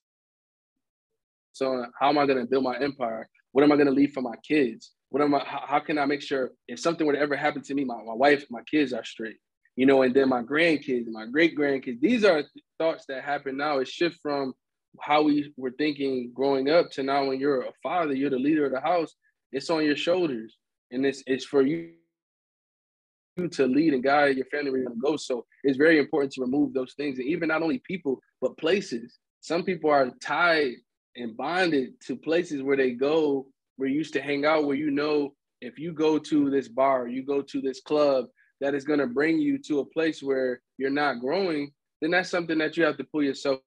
on how am I going to build my empire? What am I going to leave for my kids? What am I? How, how, can I make sure if something to ever happen to me, my, my wife, my kids are straight, you know, and then my grandkids, my great grandkids. These are thoughts that happen now. It shift from how we were thinking growing up to now when you're a father, you're the leader of the house. It's on your shoulders, and it's it's for you to lead and guide your family where you're gonna go. So it's very important to remove those things, and even not only people but places. Some people are tied and bonded to places where they go, where you used to hang out, where you know if you go to this bar, you go to this club, that is going to bring you to a place where you're not growing, then that's something that you have to pull yourself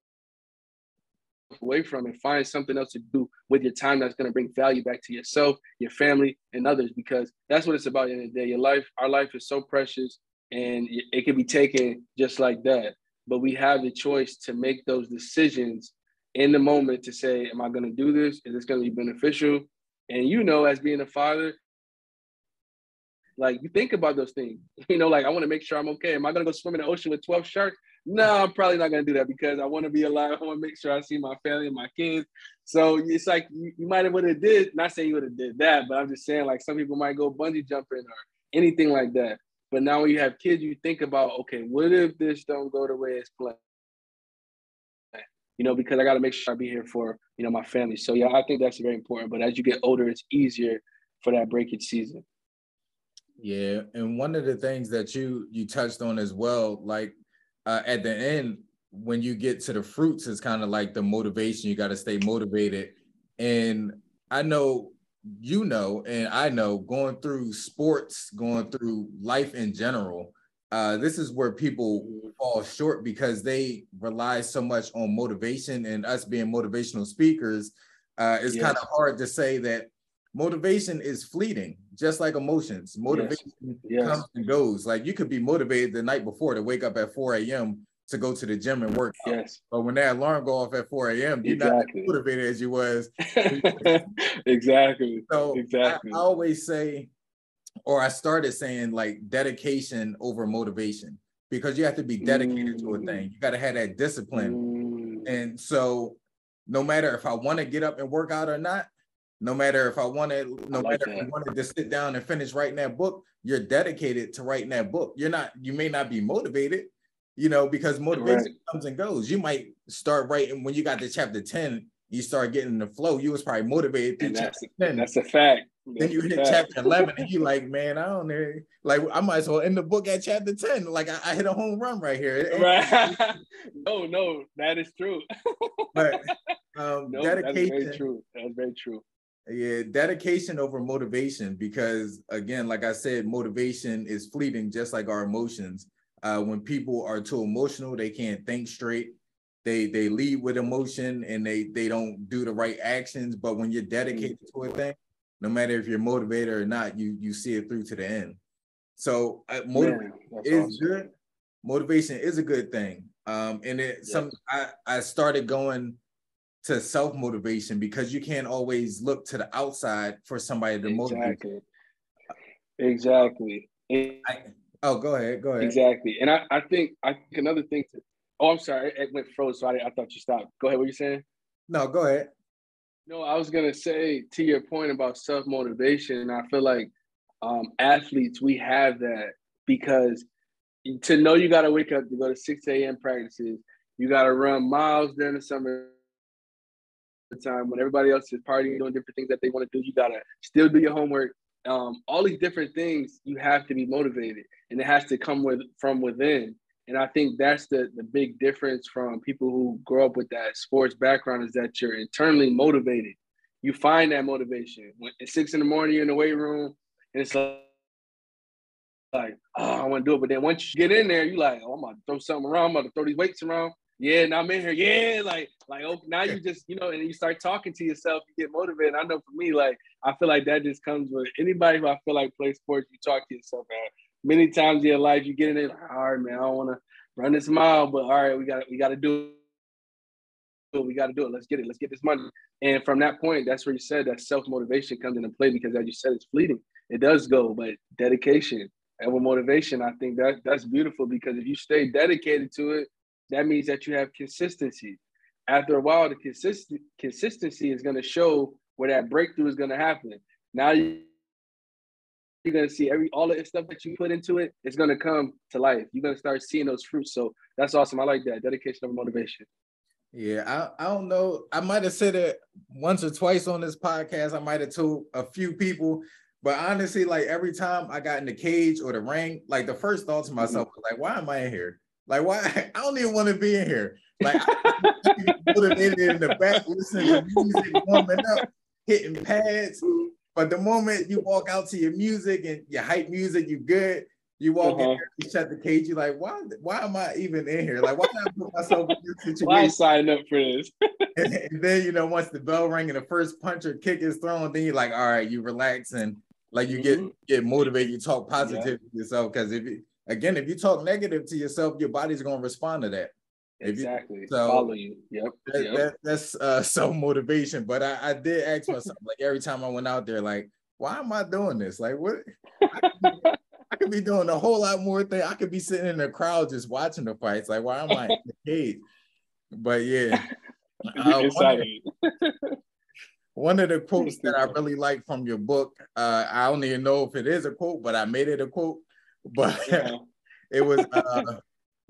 away from and find something else to do with your time that's going to bring value back to yourself, your family, and others, because that's what it's about in the, the day. Your life, our life is so precious and it, it can be taken just like that. But we have the choice to make those decisions in the moment to say, Am I going to do this? Is this going to be beneficial? And you know, as being a father, like you think about those things. You know, like I want to make sure I'm okay. Am I going to go swim in the ocean with 12 sharks? No, I'm probably not going to do that because I want to be alive. I want to make sure I see my family and my kids. So it's like you, you might have would have did, not saying you would have did that, but I'm just saying like some people might go bungee jumping or anything like that. But now when you have kids, you think about, okay, what if this don't go the way it's planned? You know, because I got to make sure I be here for, you know, my family. So yeah, I think that's very important. But as you get older, it's easier for that breakage season. Yeah, and one of the things that you you touched on as well, like uh, at the end when you get to the fruits, it's kind of like the motivation. You got to stay motivated, and I know you know, and I know going through sports, going through life in general, uh, this is where people fall short because they rely so much on motivation and us being motivational speakers. Uh, it's yes. kind of hard to say that motivation is fleeting, just like emotions. Motivation yes. Yes. comes and goes. Like you could be motivated the night before to wake up at 4 a.m. to go to the gym and work. Yes. But when that alarm go off at 4 a.m., you're exactly. not motivated as you was. exactly. So exactly. I, I always say or I started saying like dedication over motivation because you have to be dedicated mm. to a mm. thing. You got to have that discipline. Mm. And so no matter if I want to get up and work out or not, no matter if I want to, no like matter that. if you wanted to sit down and finish writing that book, you're dedicated to writing that book. You're not, you may not be motivated, you know, because motivation Correct. comes and goes. You might start writing when you got to chapter 10 you start getting the flow. You was probably motivated that's, chapter 10. That's a fact. Then you hit chapter 11 and you like, man, I don't know. Like, I might as well end the book at chapter 10. Like, I, I hit a home run right here. Right. no, no, that is true. but um, no, dedication. That's very true. That's very true. Yeah, dedication over motivation because again, like I said, motivation is fleeting, just like our emotions. Uh, when people are too emotional, they can't think straight. They they lead with emotion and they they don't do the right actions. But when you're dedicated to a thing, no matter if you're motivated or not, you you see it through to the end. So uh, motivation is awesome. good. Motivation is a good thing. Um, and it yes. some I I started going to self motivation because you can't always look to the outside for somebody to motivate. You. Exactly. I, oh, go ahead. Go ahead. Exactly. And I, I think I think another thing to oh I'm sorry, it went froze, so I, I thought you stopped. Go ahead, what you saying? No, go ahead. No, I was gonna say to your point about self motivation. I feel like um, athletes we have that because to know you got to wake up to go to six a.m. practices, you got to run miles during the summer time when everybody else is partying, doing different things that they want to do. You gotta still do your homework. Um, all these different things, you have to be motivated, and it has to come with from within. And I think that's the the big difference from people who grow up with that sports background is that you're internally motivated. You find that motivation when at six in the morning you're in the weight room, and it's like like, oh, I want to do it. But then once you get in there, you're like, oh, I'm gonna throw something around, I'm gonna throw these weights around yeah, and I'm in here, yeah, like, like, oh, now you just, you know, and you start talking to yourself, you get motivated. I know for me, like, I feel like that just comes with anybody who I feel like plays sports, you talk to yourself, man. Many times in your life, you get in it, like, all right, man, I don't want to run this mile, but all right, we got, we got to do it. We got to do it. Let's get it. Let's get this money. And from that point, that's where you said that self motivation comes into play because, as you said, it's fleeting. It does go, but dedication and with motivation, I think that that's beautiful because if you stay dedicated to it, that means that you have consistency. After a while, the consist- consistency is going to show where that breakthrough is going to happen. Now you, you're to see every all of the stuff that you put into it. It's to come to life. You're to start seeing those fruits. So that's awesome. I like that dedication over motivation. Yeah, I, I don't know. I might have said it once or twice on this podcast. I might have told a few people, but honestly, like every time I got in the cage or the ring, like the first thought to myself was like, why am I in here? Like, why? I don't even want to be in here. Like, I motivated in the back, listening to music, warming up, hitting pads. But the moment you walk out to your music and your hype music, you good. You walk uh-huh. in there, you shut the cage. You're like, why? Why am I even in here? Like, why not I put myself in this situation? Why sign up for this? and, and, then you know, once the bell ring and the first punch or kick is thrown, then you're like, all right, you relax and like you mm-hmm. get get motivated. You talk positive yeah. to yourself because if you again, if you talk negative to yourself, your body's gonna respond to that. Exactly. So follow you. Yep. That, yep. That, that's uh, self motivation. But I, I did ask myself, like every time I went out there, like, why am I doing this? Like, what? I could, be, I could be doing a whole lot more thing. I could be sitting in the crowd just watching the fights. Like, why am I in the cage? But yeah. Uh, one, of, one of the quotes that I really like from your book, uh, I don't even know if it is a quote, but I made it a quote but yeah. it was uh,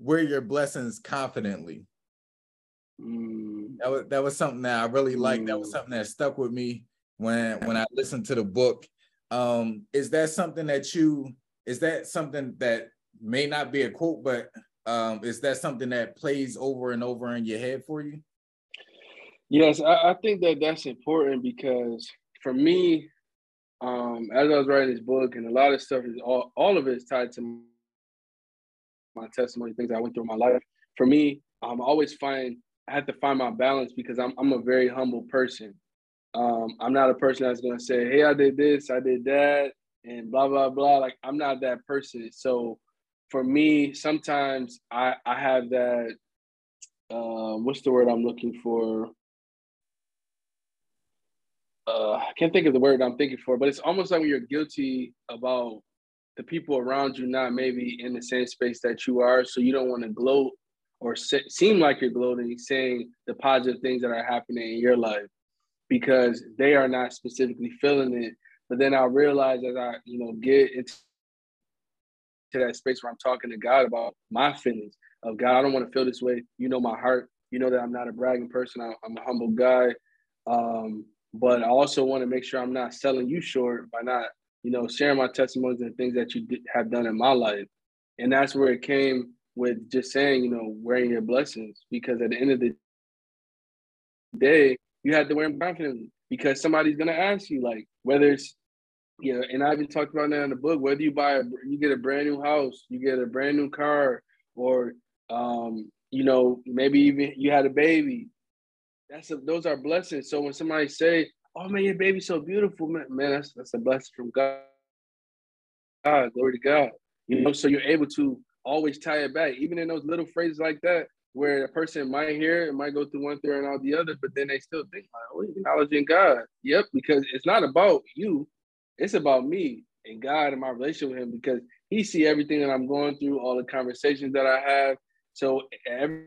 wear your blessings confidently. Mm. That was that was something that I really liked. Mm. That was mm. something that stuck with me when when I listened to the book. Um, is that something that you is that something that may not be a quote, but um, is that something that plays over and over in your head for you? Yes, I, I think that that's important because for me, um, as I was writing this book, and a lot of stuff is all, all of it is tied to my testimony, things I went through in my life. For me, I'm always find I have to find my balance because I'm I'm a very humble person. Um, I'm not a person that's gonna say, "Hey, I did this, I did that," and blah blah blah. Like I'm not that person. So for me, sometimes I I have that. Uh, what's the word I'm looking for? uh, I can't think of the word I'm thinking for, but it's almost like when you're guilty about the people around you not maybe in the same space that you are, so you don't want to gloat or se- seem like you're gloating, saying the positive things that are happening in your life because they are not specifically feeling it. But then I realize as I, you know, get into that space where I'm talking to God about my feelings of God, I don't want to feel this way. You know my heart. You know that I'm not a bragging person. I'm a humble guy. Um, but I also want to make sure I'm not selling you short by not, you know, sharing my testimonies and things that you did, have done in my life. And that's where it came with just saying, you know, wearing your blessings because at the end of the day, you have to wear them confidently because somebody's gonna ask you, like, whether it's you know, and I even talked about that in the book. Whether you buy a, you get a brand new house, you get a brand new car, or um, you know, maybe even you had a baby. That's a, those are blessings. So when somebody say, "Oh man, your baby's so beautiful," man, man, that's that's a blessing from God. God, glory to God. You know, so you're able to always tie it back, even in those little phrases like that, where a person might hear it, might go through one thing and out the other, but then they still think, like, oh, acknowledging God. Yep, because it's not about you, it's about me and God and my relationship with Him because He see everything that I'm going through, all the conversations that I have. So every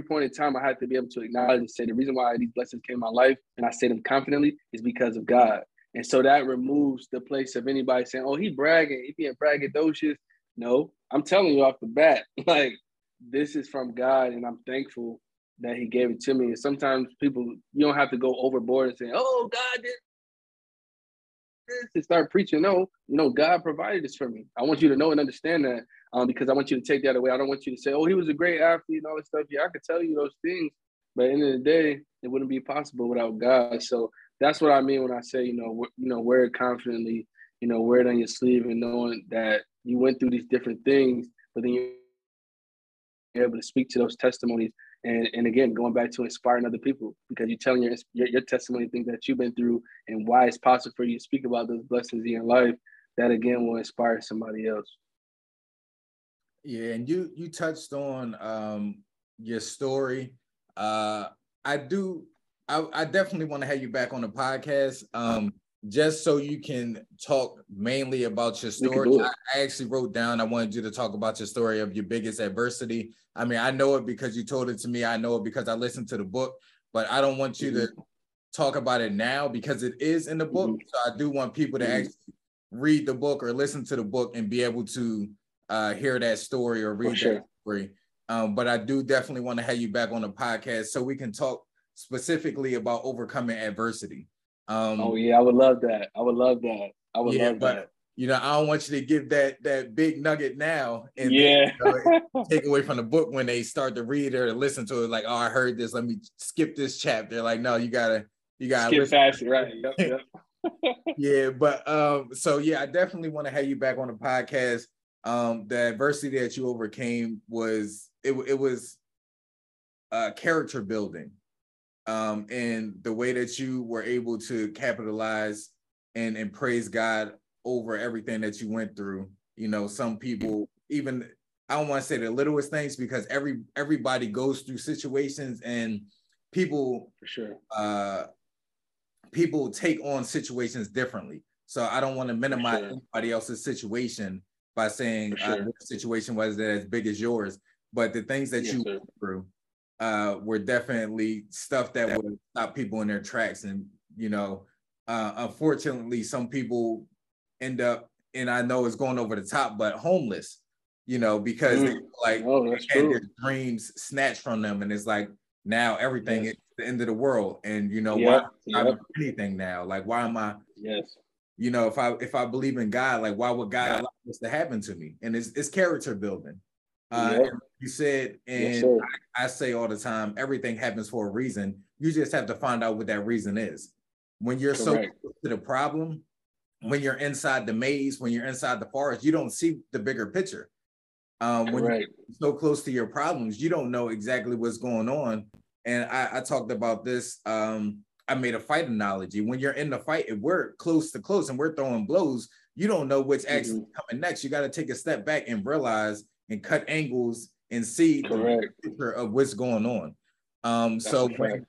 point in time, I had to be able to acknowledge and say the reason why these blessings came in my life, and I say them confidently, is because of God. And so that removes the place of anybody saying, "Oh, he bragging, he being braggadocious." No, I'm telling you off the bat, like this is from God, and I'm thankful that He gave it to me. And sometimes people, you don't have to go overboard and say, "Oh, God did this," and start preaching. No, you know, God provided this for me. I want you to know and understand that, um, because I want you to take that away. I don't want you to say, "Oh, he was a great athlete and all this stuff." Yeah, I could tell you those things, but at the end of the day, it wouldn't be possible without God. So that's what I mean when I say, you know, you know, wear it confidently, you know, wear it on your sleeve and knowing that you went through these different things, but then you're able to speak to those testimonies. And, and again, going back to inspiring other people because you're telling your, your, your testimony, things that you've been through and why it's possible for you to speak about those blessings in your life, that again will inspire somebody else. Yeah, and you you touched on um your story. Uh I do I, I definitely want to have you back on the podcast. Um just so you can talk mainly about your story. I, I actually wrote down I wanted you to talk about your story of your biggest adversity. I mean, I know it because you told it to me. I know it because I listened to the book, but I don't want you mm-hmm. to talk about it now because it is in the book. Mm-hmm. So I do want people to mm-hmm. actually read the book or listen to the book and be able to uh, hear that story or read sure. that story. Um, but I do definitely want to have you back on the podcast so we can talk specifically about overcoming adversity. Um, oh yeah, I would love that. I would love that. I would yeah, love but, that. You know, I don't want you to give that that big nugget now and yeah, then, you know, take away from the book when they start to read or listen to it. Like, oh, I heard this. Let me skip this chapter. Like, no, you gotta, you gotta skip listen. fast, right? Yep, yep. yeah, but um, so yeah, I definitely want to have you back on the podcast. Um, the adversity that you overcame was it, it was uh character building um, and the way that you were able to capitalize and and praise God over everything that you went through. You know, some people even I don't want to say the littlest things because every everybody goes through situations and people for sure uh people take on situations differently. So I don't want to minimize sure. anybody else's situation by saying uh, sure. uh, the situation wasn't as big as yours, but the things that yes, you sir. went through uh, were definitely stuff that would stop people in their tracks. And, you know, uh, unfortunately, some people end up, and I know it's going over the top, but homeless, you know, because mm. they, like oh, had their dreams snatched from them. And it's like now everything yes. is the end of the world. And, you know, yep. why yep. anything now? Like, why am I? Yes. You know, if I if I believe in God, like why would God allow this to happen to me? And it's it's character building. Uh, yep. You said, and yes, I, I, say all the time, everything happens for a reason. You just have to find out what that reason is. When you're Correct. so close to the problem, when you're inside the maze, when you're inside the forest, you don't see the bigger picture. Um, when you're so close to your problems, you don't know exactly what's going on. And I, I talked about this. Um, I made a fight analogy. When you're in the fight, if we're close to close and we're throwing blows, you don't know what's actually mm-hmm. coming next. You got to take a step back and realize and cut angles and see Correct. the picture of what's going on. Um, so when,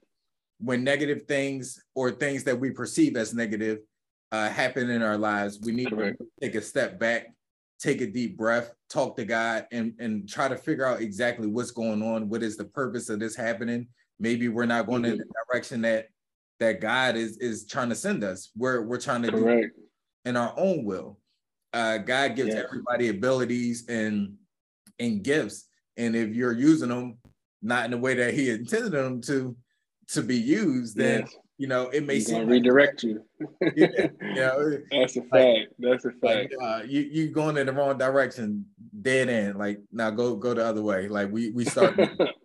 when negative things or things that we perceive as negative uh, happen in our lives, we need Correct. to take a step back, take a deep breath, talk to God, and and try to figure out exactly what's going on. What is the purpose of this happening? Maybe we're not going mm-hmm. in the direction that that God is is trying to send us. We're we're trying to Correct. do in our own will. Uh, God gives yeah. everybody abilities and and gifts. And if you're using them not in the way that he intended them to, to be used, then yes. you know it may seem redirect like, you. yeah, you know, that's a fact. Like, that's a fact. Like, uh, you you going in the wrong direction, dead end. Like now, go go the other way. Like we we start.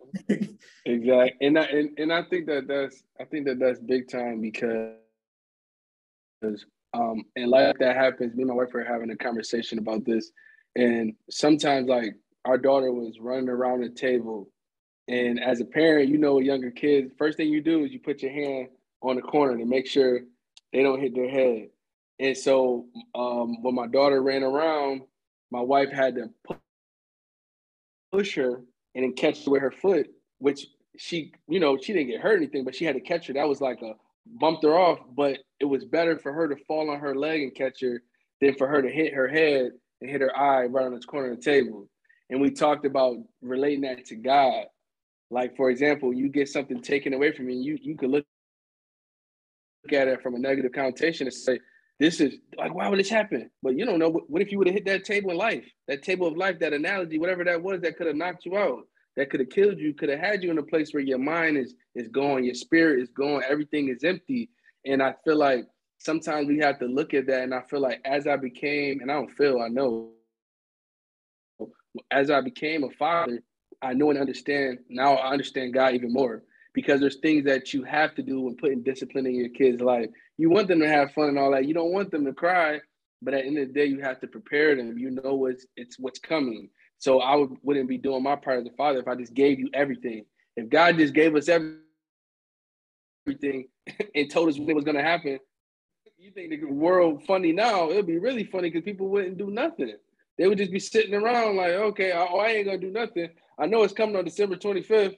exactly, and I and, and I think that that's I think that that's big time because um and like that happens. Me and my wife are having a conversation about this, and sometimes like our daughter was running around the table and as a parent, you know, younger kids, first thing you do is you put your hand on the corner to make sure they don't hit their head. And so um, when my daughter ran around, my wife had to push her and then catch with her foot, which she, you know, she didn't get hurt anything, but she had to catch her. That was like a bumped her off, but it was better for her to fall on her leg and catch her than for her to hit her head and hit her eye right on the corner of the table. And we talked about relating that to God like for example, you get something taken away from you, you you could look at it from a negative connotation and say, "This is like why would this happen?" But you don't know. What if you would have hit that table in life, that table of life, that analogy, whatever that was, that could have knocked you out, that could have killed you, could have had you in a place where your mind is is gone, your spirit is gone, everything is empty. And I feel like sometimes we have to look at that. And I feel like as I became, and I don't feel, I know, as I became a father, I know and understand now. I understand God even more because there's things that you have to do when putting discipline in your kids' life. You want them to have fun and all that. You don't want them to cry, but at the end of the day, you have to prepare them. You know what's it's what's coming. So I would, wouldn't be doing my part as a father if I just gave you everything. If God just gave us everything and told us what was going to happen, you think the world funny now? It would be really funny because people wouldn't do nothing. They would just be sitting around like, okay, oh, I ain't gonna do nothing. I know it's coming on December 25th.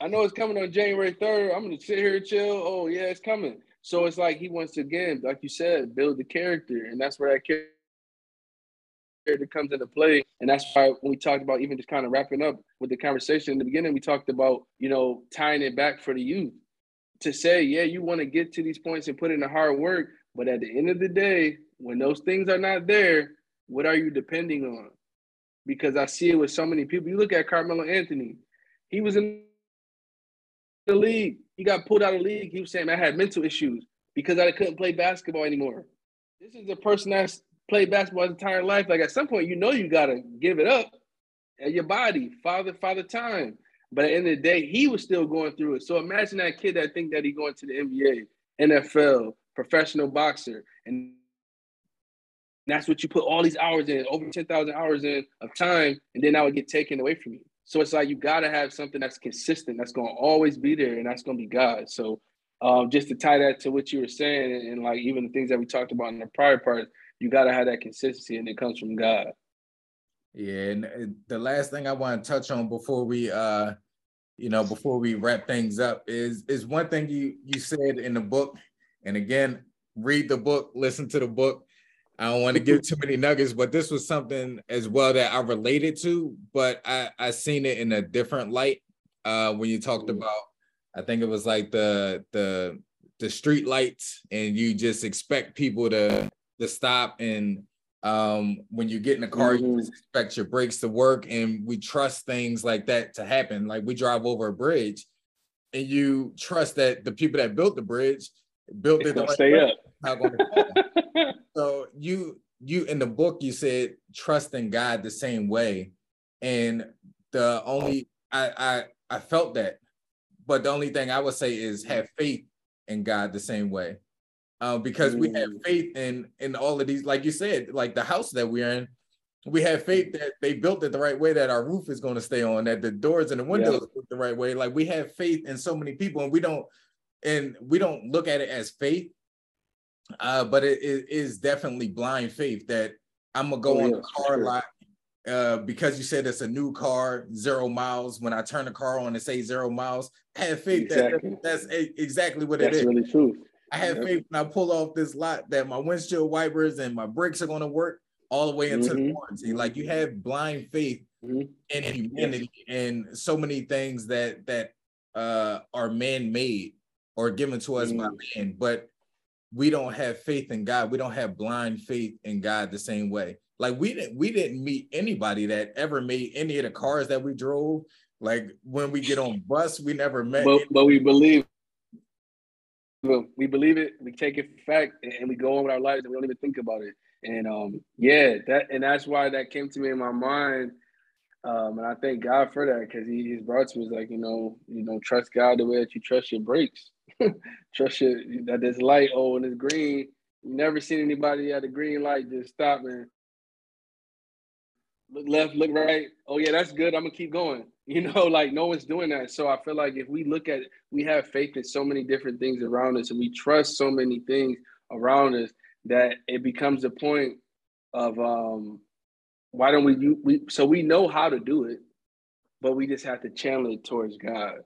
I know it's coming on January 3rd. I'm gonna sit here and chill. Oh yeah, it's coming. So it's like he wants to again, like you said, build the character, and that's where that character comes into play. And that's why when we talked about even just kind of wrapping up with the conversation in the beginning, we talked about you know tying it back for the youth to say, yeah, you want to get to these points and put in the hard work, but at the end of the day, when those things are not there, what are you depending on? because I see it with so many people. You look at Carmelo Anthony, he was in the league. He got pulled out of the league. He was saying I had mental issues because I couldn't play basketball anymore. This is a person that's played basketball his entire life. Like at some point, you know you gotta give it up at your body, father, father time. But at the end of the day, he was still going through it. So imagine that kid that think that he going to the NBA, NFL, professional boxer, and that's what you put all these hours in, over 10,000 hours in of time, and then that would get taken away from you. So it's like you got to have something that's consistent, that's going to always be there, and that's going to be God. So um, just to tie that to what you were saying, and, and, like even the things that we talked about in the prior part, you got to have that consistency, and it comes from God. Yeah, and the last thing I want to touch on before we, uh, you know, before we wrap things up is is one thing you you said in the book, and again, read the book, listen to the book I don't want to give too many nuggets, but this was something as well that I related to, but I I seen it in a different light. Uh, when you talked about, I think it was like the the the street lights, and you just expect people to to stop and um when you get in the car mm-hmm. you expect your brakes to work and we trust things like that to happen like we drive over a bridge and you trust that the people that built the bridge built it the right stay up so you you in the book you said trust in God the same way, and the only I I I felt that, but the only thing I would say is have faith in God the same way, uh, because we have mm. faith in in all of these, like you said, like the house that we're in. We have faith that they built it the right way, that our roof is going to stay on, that the doors and the windows yeah. the right way. Like we have faith in so many people, and we don't, and we don't look at it as faith uh, but it, it is definitely blind faith that I'm gonna go oh, on yeah, the car sure. lot uh, because you said it's a new car, zero miles. When I turn the car on and say zero miles, I have faith exactly. that that's exactly what that's it is. Really true. I have faith when I pull off this lot that my windshield wipers and my brakes are going to work all the way into mm-hmm. the warranty. Like you have blind faith mm-hmm. in humanity yes. and so many things that that uh, are man made or given to us mm-hmm. by man, but we don't have faith in God. We don't have blind faith in God the same way. Like we didn't we didn't meet anybody that ever made any of the cars that we drove. Like when we get on bus, we never met. But, but we believe we believe it, we take it for fact, and we go on with our lives, and we don't even think about it. And um, yeah, that and that's why that came to me in my mind. Um, and I thank God for that because he, he's brought to us like you know, you know, trust God the way that you trust your brakes. trust you that this light, oh, and it's green. You never seen anybody at a green light just stop and look left, look right. Oh yeah, that's good. I'm gonna keep going. You know, like no one's doing that. So I feel like if we look at, we have faith in so many different things around us, and we trust so many things around us that it becomes a point of um, why don't we we so we know how to do it, but we just have to channel it towards God.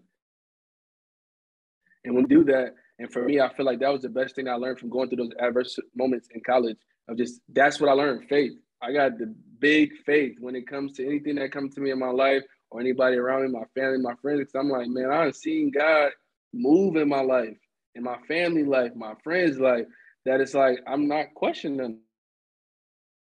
And we do that, and for me, I feel like that was the best thing I learned from going through those adverse moments in college. Of just that's what I learned, faith. I got the big faith when it comes to anything that comes to me in my life or anybody around me, my family, my friends. Because I'm like, man, I've seen God move in my life, in my family life, my friends' life. That it's like I'm not questioning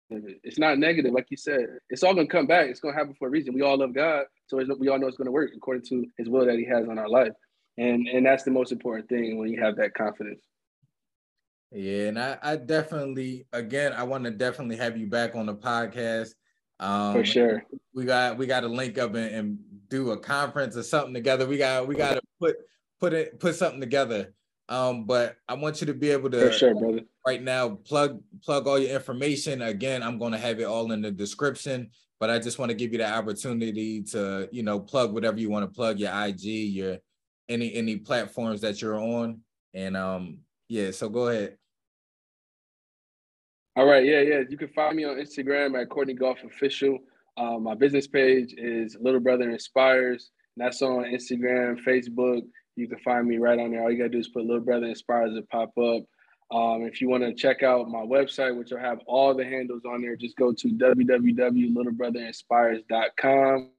It's not negative, like you said. It's all gonna come back. It's gonna happen for a reason. We all love God, so we all know it's gonna work according to His will that He has on our life, and and that's the most important thing when you have that confidence. Yeah, and I, I definitely, again, I want to definitely have you back on the podcast. Um, For sure. We got we got to link up and, and, do a conference or something together. We got we got to put put it put something together. Um, but I want you to be able to For sure, brother. right now plug plug all your information. Again, I'm going to have it all in the description. But I just want to give you the opportunity to you know plug whatever you want to plug your IG, your any any platforms that you're on, and um yeah. So go ahead. All right, yeah, yeah. You can find me on Instagram at Kourtney Goff Official. Uh, my business page is Little Brother Inspires. And that's on Instagram, Facebook. You can find me right on there. All you gotta do is put Little Brother Inspires to pop up. Um, if you want to check out my website, which will have all the handles on there, just go to www.littlebrotherinspires.com.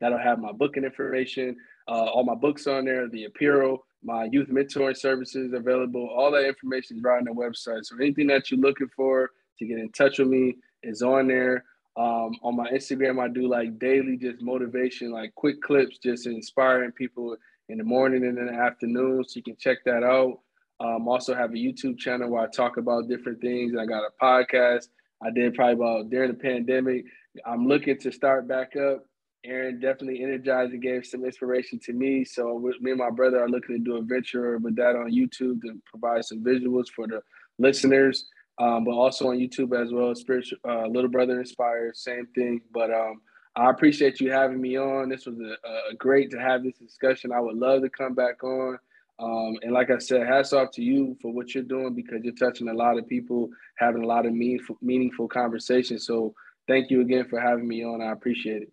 That'll have my booking information, uh, all my books on there, the apparel, my youth mentoring services available. All that information is right on the website. So anything that you're looking for to get in touch with me is on there. Um, on my Instagram, I do like daily just motivation, like quick clips, just inspiring people in the morning and in the afternoon. So you can check that out. Um, also have a YouTube channel where I talk about different things. I got a podcast I did probably about during the pandemic. I'm looking to start back up Aaron definitely energized and gave some inspiration to me. So me and my brother are looking to do a venture with that on YouTube to provide some visuals for the listeners, um, but also on YouTube as well. Spiritual uh, Little Brother Inspired, same thing. But um, I appreciate you having me on. This was a, a, great to have this discussion. I would love to come back on. Um, and like I said, hats off to you for what you're doing because you're touching a lot of people, having a lot of meaningful, meaningful conversations. So thank you again for having me on. I appreciate it.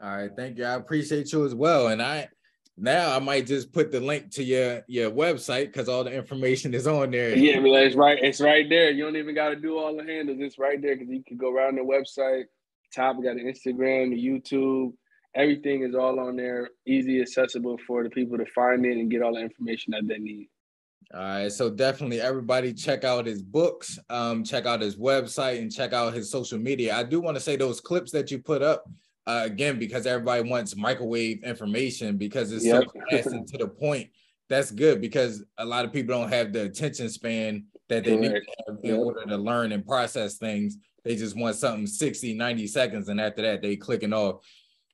All right, thank you. I appreciate you as well. And I now I might just put the link to your your website because all the information is on there. Yeah, it's right. It's right there. You don't even got to do all the handles. It's right there because you can go around the website. Top, we got the Instagram, the YouTube. Everything is all on there, easy accessible for the people to find it and get all the information that they need. All right, so definitely everybody check out his books, um, check out his website, and check out his social media. I do want to say those clips that you put up uh, again because everybody wants microwave information because it's yep. so fast and to the point. That's good because a lot of people don't have the attention span that they Correct. need in yep. order to learn and process things. They just want something 60, 90 seconds, and after that, they clicking off.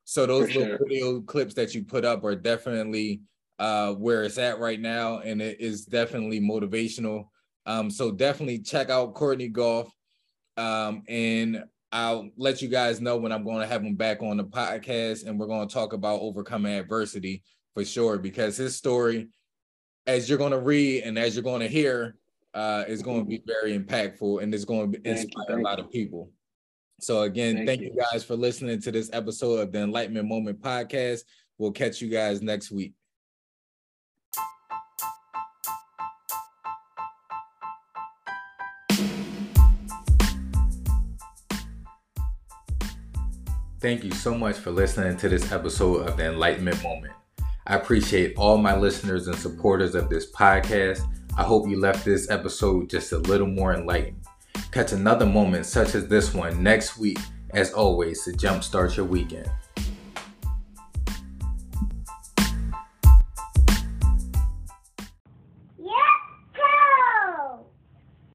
So those For little sure. video clips that you put up are definitely uh, where it's at right now, and it is definitely motivational. Um, so definitely check out Kourtney Goff. Um, and I'll let you guys know when I'm going to have him back on the podcast and we're going to talk about overcoming adversity for sure because his story as you're going to read and as you're going to hear uh, is going to be very impactful and it's going to inspire a lot of people. So again, thank, thank you. you guys for listening to this episode of the Enlightenment Moment podcast. We'll catch you guys next week. Thank you so much for listening to this episode of the Enlightenment Moment. I appreciate all my listeners and supporters of this podcast. I hope you left this episode just a little more enlightened. Catch another moment such as this one next week, as always, to jumpstart your weekend.